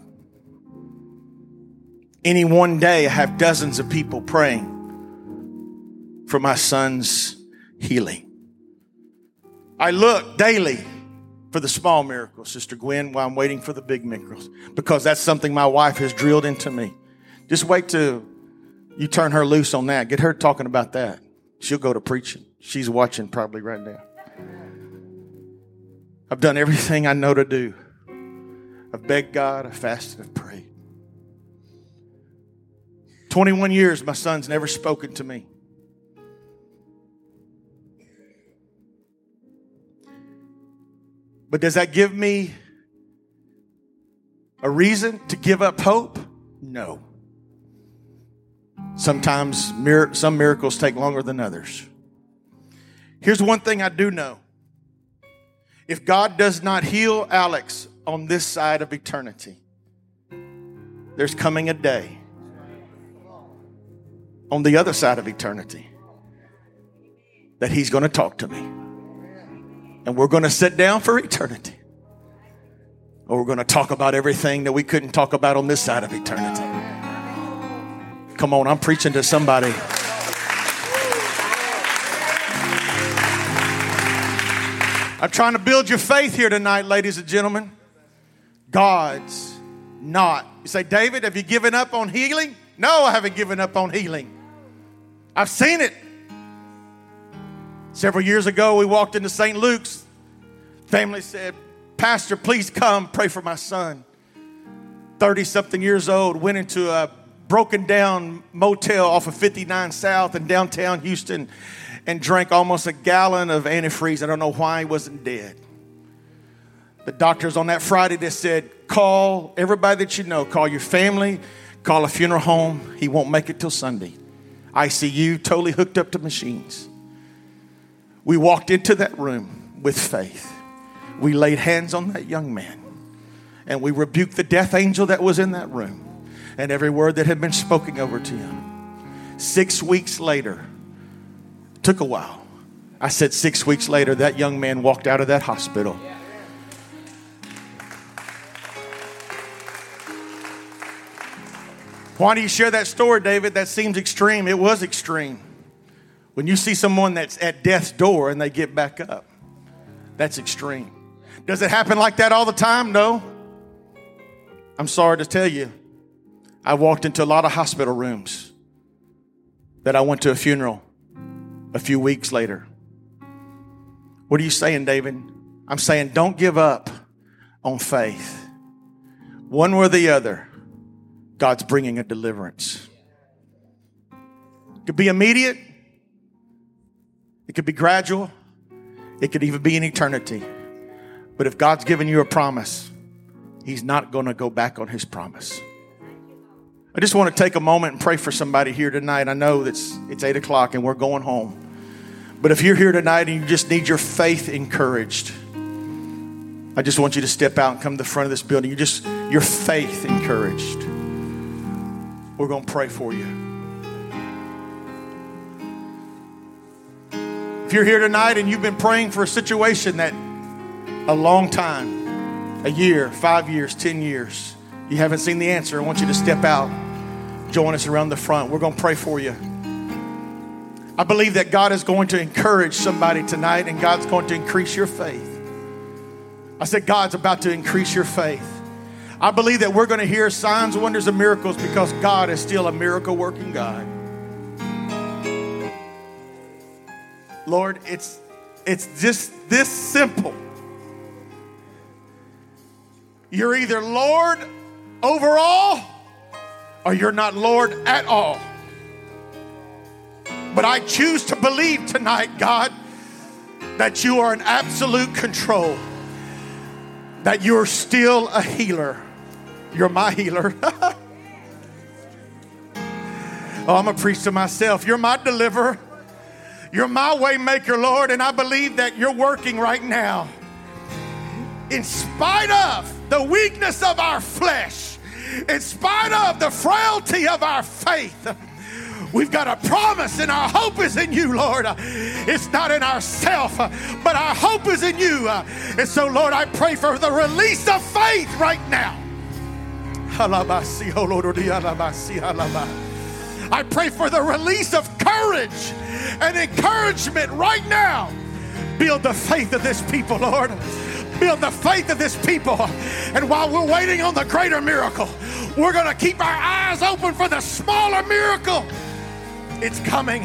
Any one day, I have dozens of people praying for my son's healing. I look daily for the small miracles, Sister Gwen, while I'm waiting for the big miracles, because that's something my wife has drilled into me. Just wait till you turn her loose on that. Get her talking about that. She'll go to preaching. She's watching probably right now. I've done everything I know to do. I've begged God, I've fasted, I've prayed. 21 years, my son's never spoken to me. But does that give me a reason to give up hope? No. Sometimes some miracles take longer than others. Here's one thing I do know if God does not heal Alex on this side of eternity, there's coming a day on the other side of eternity that he's going to talk to me. And we're going to sit down for eternity. Or we're going to talk about everything that we couldn't talk about on this side of eternity. Come on, I'm preaching to somebody. I'm trying to build your faith here tonight, ladies and gentlemen. God's not. You say, David, have you given up on healing? No, I haven't given up on healing. I've seen it. Several years ago, we walked into St. Luke's. Family said, Pastor, please come pray for my son. 30 something years old, went into a broken down motel off of 59 South in downtown Houston and drank almost a gallon of antifreeze. I don't know why he wasn't dead. The doctors on that Friday that said, call everybody that you know, call your family, call a funeral home. He won't make it till Sunday. ICU, totally hooked up to machines. We walked into that room with faith. We laid hands on that young man and we rebuked the death angel that was in that room and every word that had been spoken over to him. Six weeks later, took a while. I said, six weeks later, that young man walked out of that hospital. Why do you share that story, David? That seems extreme. It was extreme. When you see someone that's at death's door and they get back up, that's extreme. Does it happen like that all the time? No. I'm sorry to tell you, I walked into a lot of hospital rooms that I went to a funeral a few weeks later. What are you saying, David? I'm saying don't give up on faith. One way or the other, God's bringing a deliverance. It could be immediate, it could be gradual, it could even be an eternity. But if God's given you a promise, He's not going to go back on His promise. I just want to take a moment and pray for somebody here tonight. I know it's, it's 8 o'clock and we're going home. But if you're here tonight and you just need your faith encouraged, I just want you to step out and come to the front of this building. You just your faith encouraged. We're going to pray for you. If you're here tonight and you've been praying for a situation that a long time, a year, five years, 10 years, you haven't seen the answer, I want you to step out. Join us around the front. We're going to pray for you. I believe that God is going to encourage somebody tonight and God's going to increase your faith. I said, God's about to increase your faith. I believe that we're going to hear signs, wonders, and miracles because God is still a miracle working God. Lord, it's, it's just this simple. You're either Lord over all or you're not Lord at all. But I choose to believe tonight, God, that you are in absolute control, that you're still a healer. You're my healer. oh, I'm a priest to myself. You're my deliverer. You're my waymaker, Lord, and I believe that you're working right now. In spite of the weakness of our flesh, in spite of the frailty of our faith, We've got a promise, and our hope is in you, Lord. It's not in ourself, but our hope is in you. And so, Lord, I pray for the release of faith right now. Oh I pray for the release of courage and encouragement right now. Build the faith of this people, Lord. Build the faith of this people. And while we're waiting on the greater miracle, we're going to keep our eyes open for the smaller miracle. It's coming.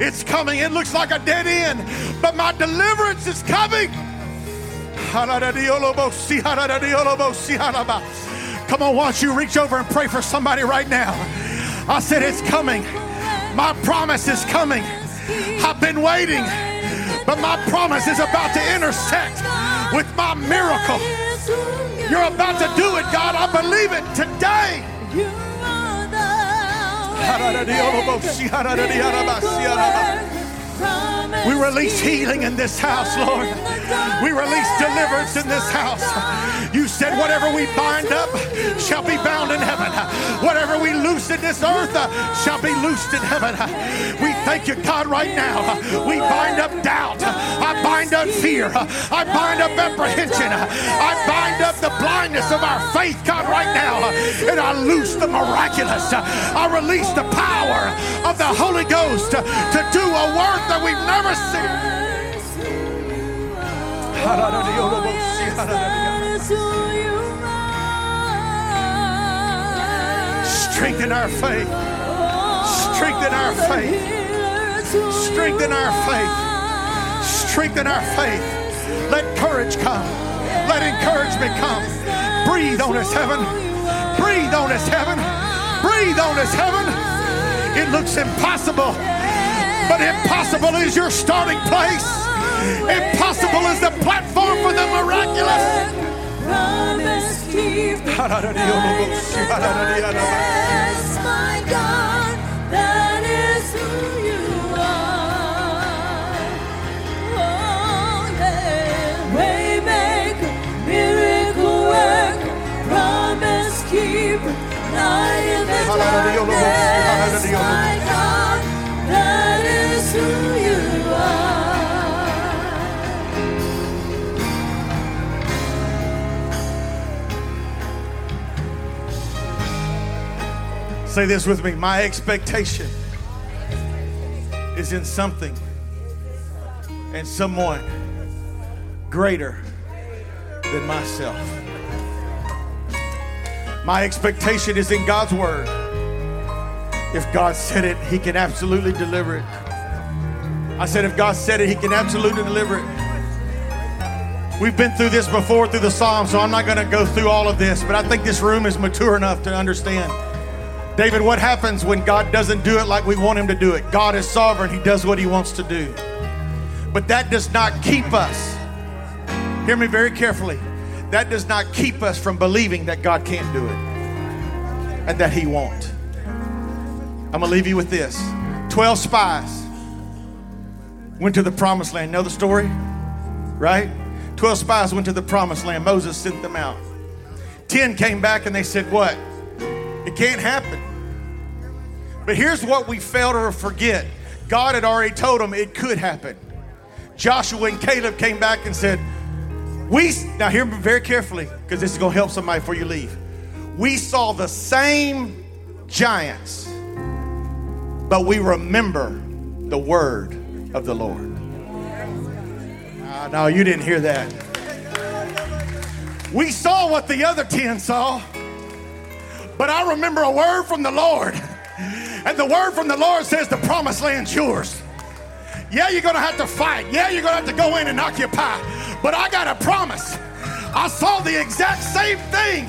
It's coming. It looks like a dead end, but my deliverance is coming. Come on, why don't you reach over and pray for somebody right now? I said, It's coming. My promise is coming. I've been waiting, but my promise is about to intersect with my miracle. You're about to do it, God. I believe it today. We release healing in this house, Lord. We release deliverance in this house. You said, whatever we bind up shall be bound in heaven. Whatever we loose in this earth shall be loosed in heaven. We thank you, God, right now. We bind up doubt. I bind up fear. I bind up apprehension. I bind up the blindness of our faith, God, right now. And I loose the miraculous. I release the power of the Holy Ghost to, do a work that we've never seen. Strengthen our faith. Strengthen our faith. Strengthen our faith. Strengthen our faith. Let courage come. Let encouragement come. Breathe on us, heaven. Breathe on us, heaven. Breathe on us, heaven. It looks impossible, but impossible is your starting place. Impossible is the platform for the miraculous. Promise keep. Yes, Say this with me. My expectation is in something and someone greater than myself. My expectation is in God's word. If God said it, He can absolutely deliver it. I said, if God said it, He can absolutely deliver it. We've been through this before through the Psalms, so I'm not going to go through all of this, but I think this room is mature enough to understand. David, what happens when God doesn't do it like we want Him to do it? God is sovereign, He does what He wants to do. But that does not keep us, hear me very carefully, that does not keep us from believing that God can't do it and that He won't. I'm to leave you with this 12 spies went to the promised land. Know the story? Right? 12 spies went to the promised land. Moses sent them out. 10 came back and they said, What? Can't happen. But here's what we fail to forget God had already told them it could happen. Joshua and Caleb came back and said, We, now hear me very carefully, because this is going to help somebody before you leave. We saw the same giants, but we remember the word of the Lord. Ah, no, you didn't hear that. We saw what the other 10 saw, but I remember a word from the Lord. And the word from the Lord says the promised land's yours. Yeah, you're gonna have to fight. Yeah, you're gonna have to go in and occupy. But I got a promise. I saw the exact same thing,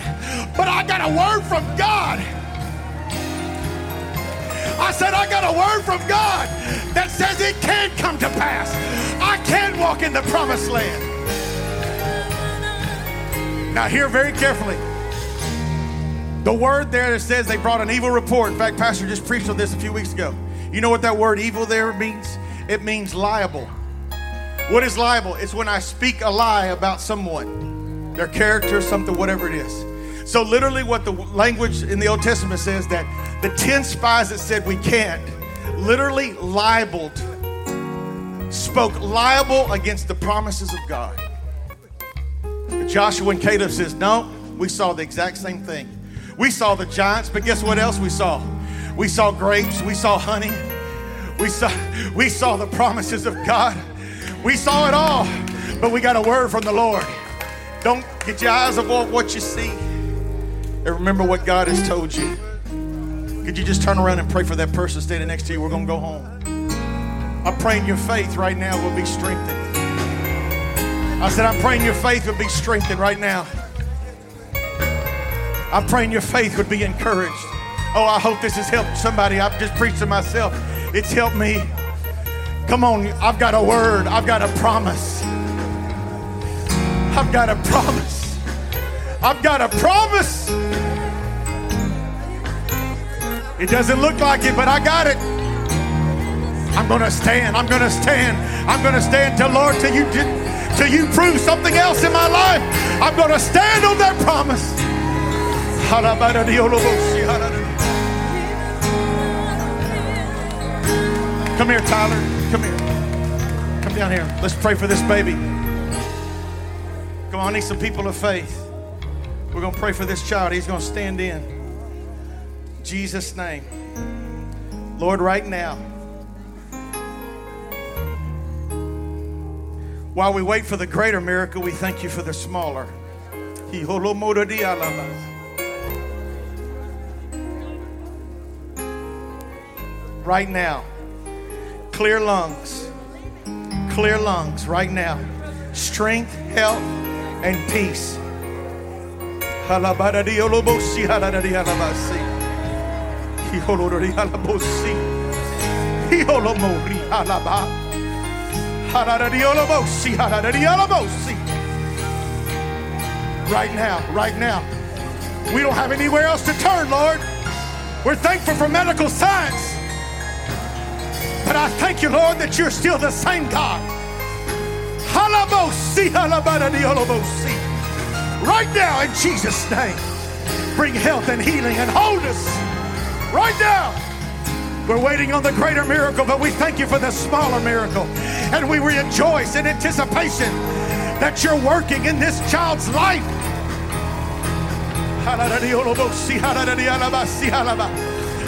but I got a word from God. I said, I got a word from God that says it can come to pass. I can walk in the promised land. Now, hear very carefully. The word there that says they brought an evil report. In fact, Pastor just preached on this a few weeks ago. You know what that word evil there means? It means liable. What is liable? It's when I speak a lie about someone, their character, something, whatever it is. So, literally, what the language in the Old Testament says that the 10 spies that said we can't literally libeled, spoke liable against the promises of God. Joshua and Caleb says, No, we saw the exact same thing. We saw the giants, but guess what else we saw? We saw grapes, we saw honey, we saw, we saw the promises of God. We saw it all, but we got a word from the Lord. Don't get your eyes off what you see. And remember what God has told you. Could you just turn around and pray for that person standing next to you? We're going to go home. I'm praying your faith right now will be strengthened. I said, I'm praying your faith will be strengthened right now. I'm praying your faith would be encouraged. Oh, I hope this has helped somebody. I've just preached to myself. It's helped me. Come on, I've got a word, I've got a promise. I've got a promise. I've got a promise. It doesn't look like it, but I got it. I'm gonna stand. I'm gonna stand. I'm gonna stand till Lord, till you till you prove something else in my life. I'm gonna stand on that promise. Come here, Tyler. Come here. Come down here. Let's pray for this baby. Come on, I need some people of faith. We're going to pray for this child. He's going to stand in. Jesus' name. Lord, right now, while we wait for the greater miracle, we thank you for the smaller. Right now, clear lungs, clear lungs right now, strength, health, and peace. Right now, right now. We don't have anywhere else to turn, Lord. We're thankful for medical science. But I thank you, Lord, that you're still the same God. Right now, in Jesus' name, bring health and healing and wholeness. Right now. We're waiting on the greater miracle, but we thank you for the smaller miracle. And we rejoice in anticipation that you're working in this child's life.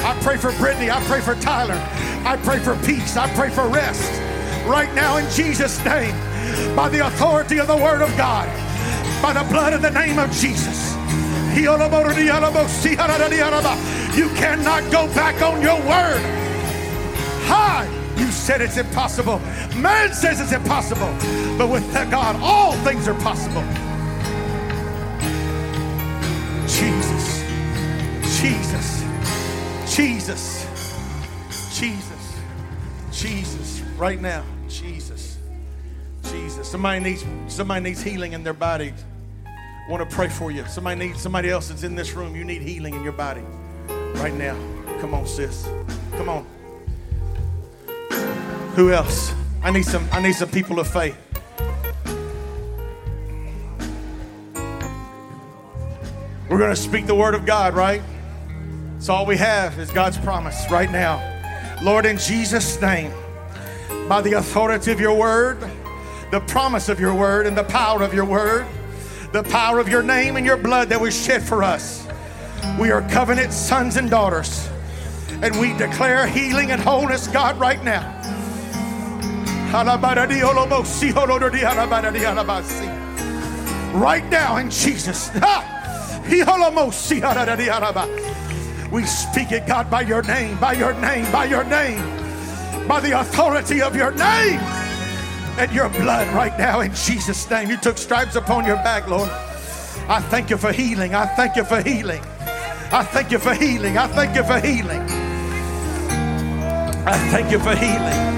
I pray for Brittany. I pray for Tyler. I pray for peace. I pray for rest. Right now, in Jesus' name, by the authority of the Word of God, by the blood of the name of Jesus. You cannot go back on your word. Hi, you said it's impossible. Man says it's impossible. But with God, all things are possible. Jesus, Jesus, Jesus, Jesus, Jesus, right now, Jesus, Jesus. Somebody needs somebody needs healing in their body. I want to pray for you. Somebody needs somebody else that's in this room. You need healing in your body right now. Come on, sis. Come on. Who else? I need some. I need some people of faith. We're going to speak the word of God, right? It's all we have is God's promise right now. Lord, in Jesus' name, by the authority of your word, the promise of your word and the power of your word, the power of your name and your blood that was shed for us. We are covenant sons and daughters, and we declare healing and wholeness, God, right now. Right now in Jesus. We speak it, God, by your name, by your name, by your name, by the authority of your name and your blood right now in Jesus' name. You took stripes upon your back, Lord. I thank you for healing. I thank you for healing. I thank you for healing. I thank you for healing. I thank you for healing.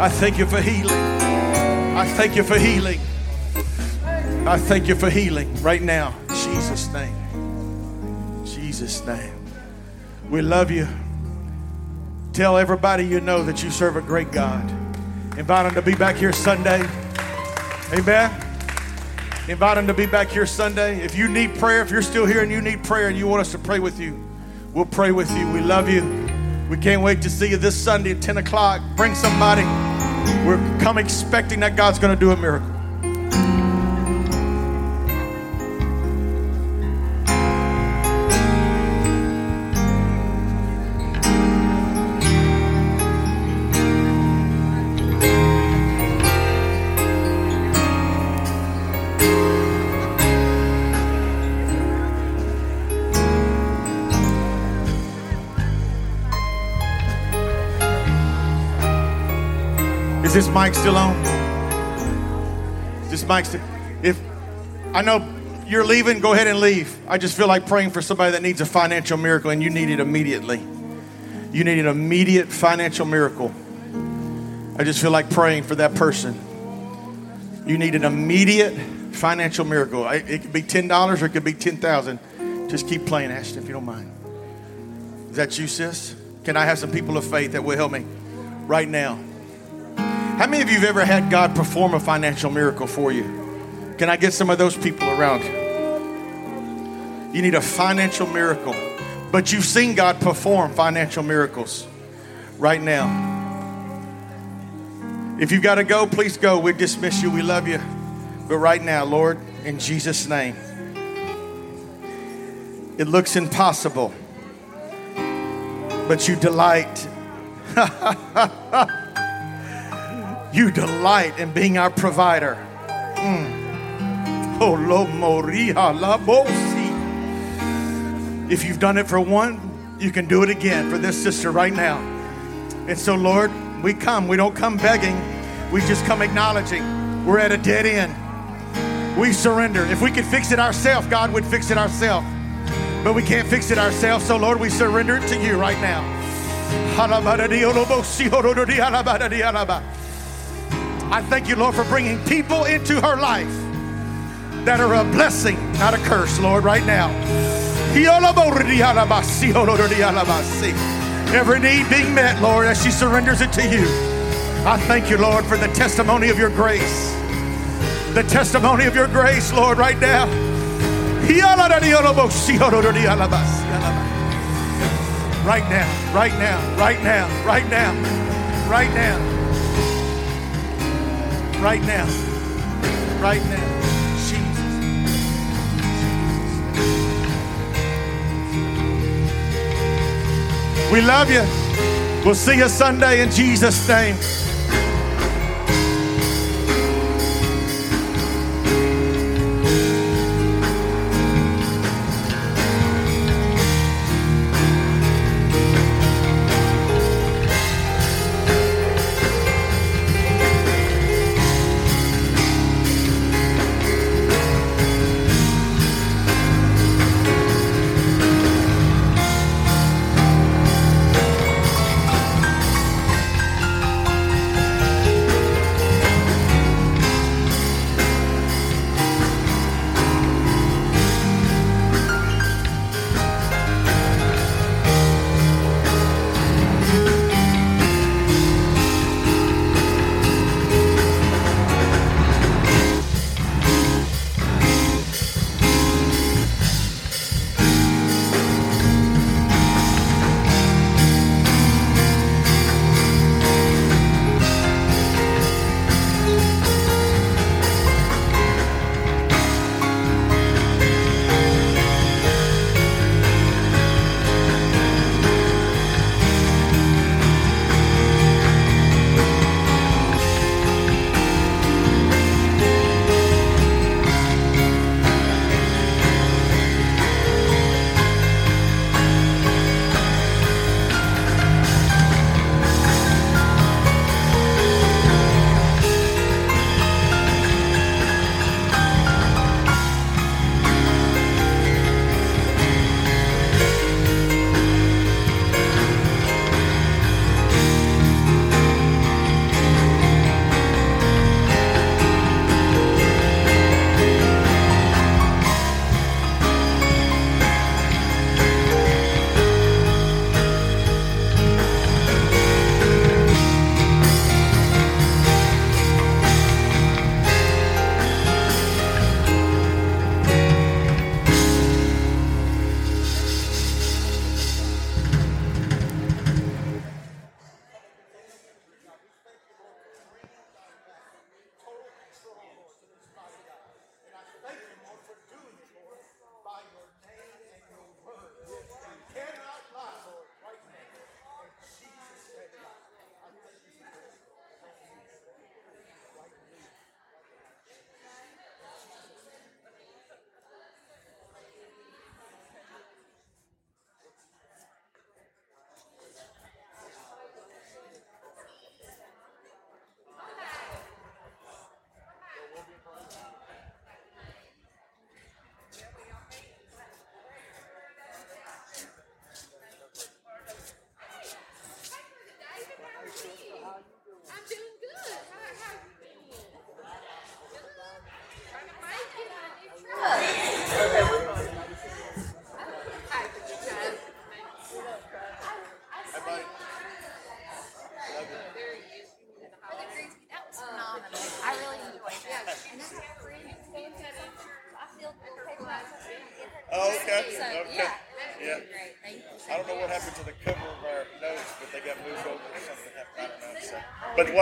I thank you for healing. I thank you for healing. I thank you for healing right now. Jesus' name. Jesus' name. We love you. Tell everybody you know that you serve a great God. Invite them to be back here Sunday. Amen. Invite them to be back here Sunday. If you need prayer, if you're still here and you need prayer and you want us to pray with you, we'll pray with you. We love you. We can't wait to see you this Sunday at 10 o'clock. Bring somebody. We're come expecting that God's going to do a miracle. This mic still on? Is this mic still? If I know you're leaving, go ahead and leave. I just feel like praying for somebody that needs a financial miracle and you need it immediately. You need an immediate financial miracle. I just feel like praying for that person. You need an immediate financial miracle. I- It could be $10 or it could be 10000 Just keep playing, Ashton, if you don't mind. Is that you, sis? Can I have some people of faith that will help me right now? How many of you have ever had God perform a financial miracle for you? Can I get some of those people around? You need a financial miracle, but you've seen God perform financial miracles right now. If you've got to go, please go. We dismiss you. We love you. But right now, Lord, in Jesus' name, it looks impossible, but you delight. You delight in being our provider. Mm. Oh. If you've done it for one, you can do it again for this sister right now. And so, Lord, we come. We don't come begging. We just come acknowledging we're at a dead end. We surrender. If we could fix it ourselves, God would fix it ourselves. But we can't fix it ourselves. So, Lord, we surrender it to you right now. I thank you, Lord, for bringing people into her life that are a blessing, not a curse, Lord, right now. Every need being met, Lord, as she surrenders it to you. I thank you, Lord, for the testimony of your grace. The testimony of your grace, Lord, right now. Right now, right now, right now, right now, right now right now. Right now. Jesus. We love you. We'll see you Sunday in Jesus' name.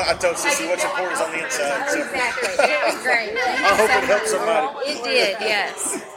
I told Sissy your important is on the inside. So. Exactly. It was great. I hope it helped somebody. It did, yes.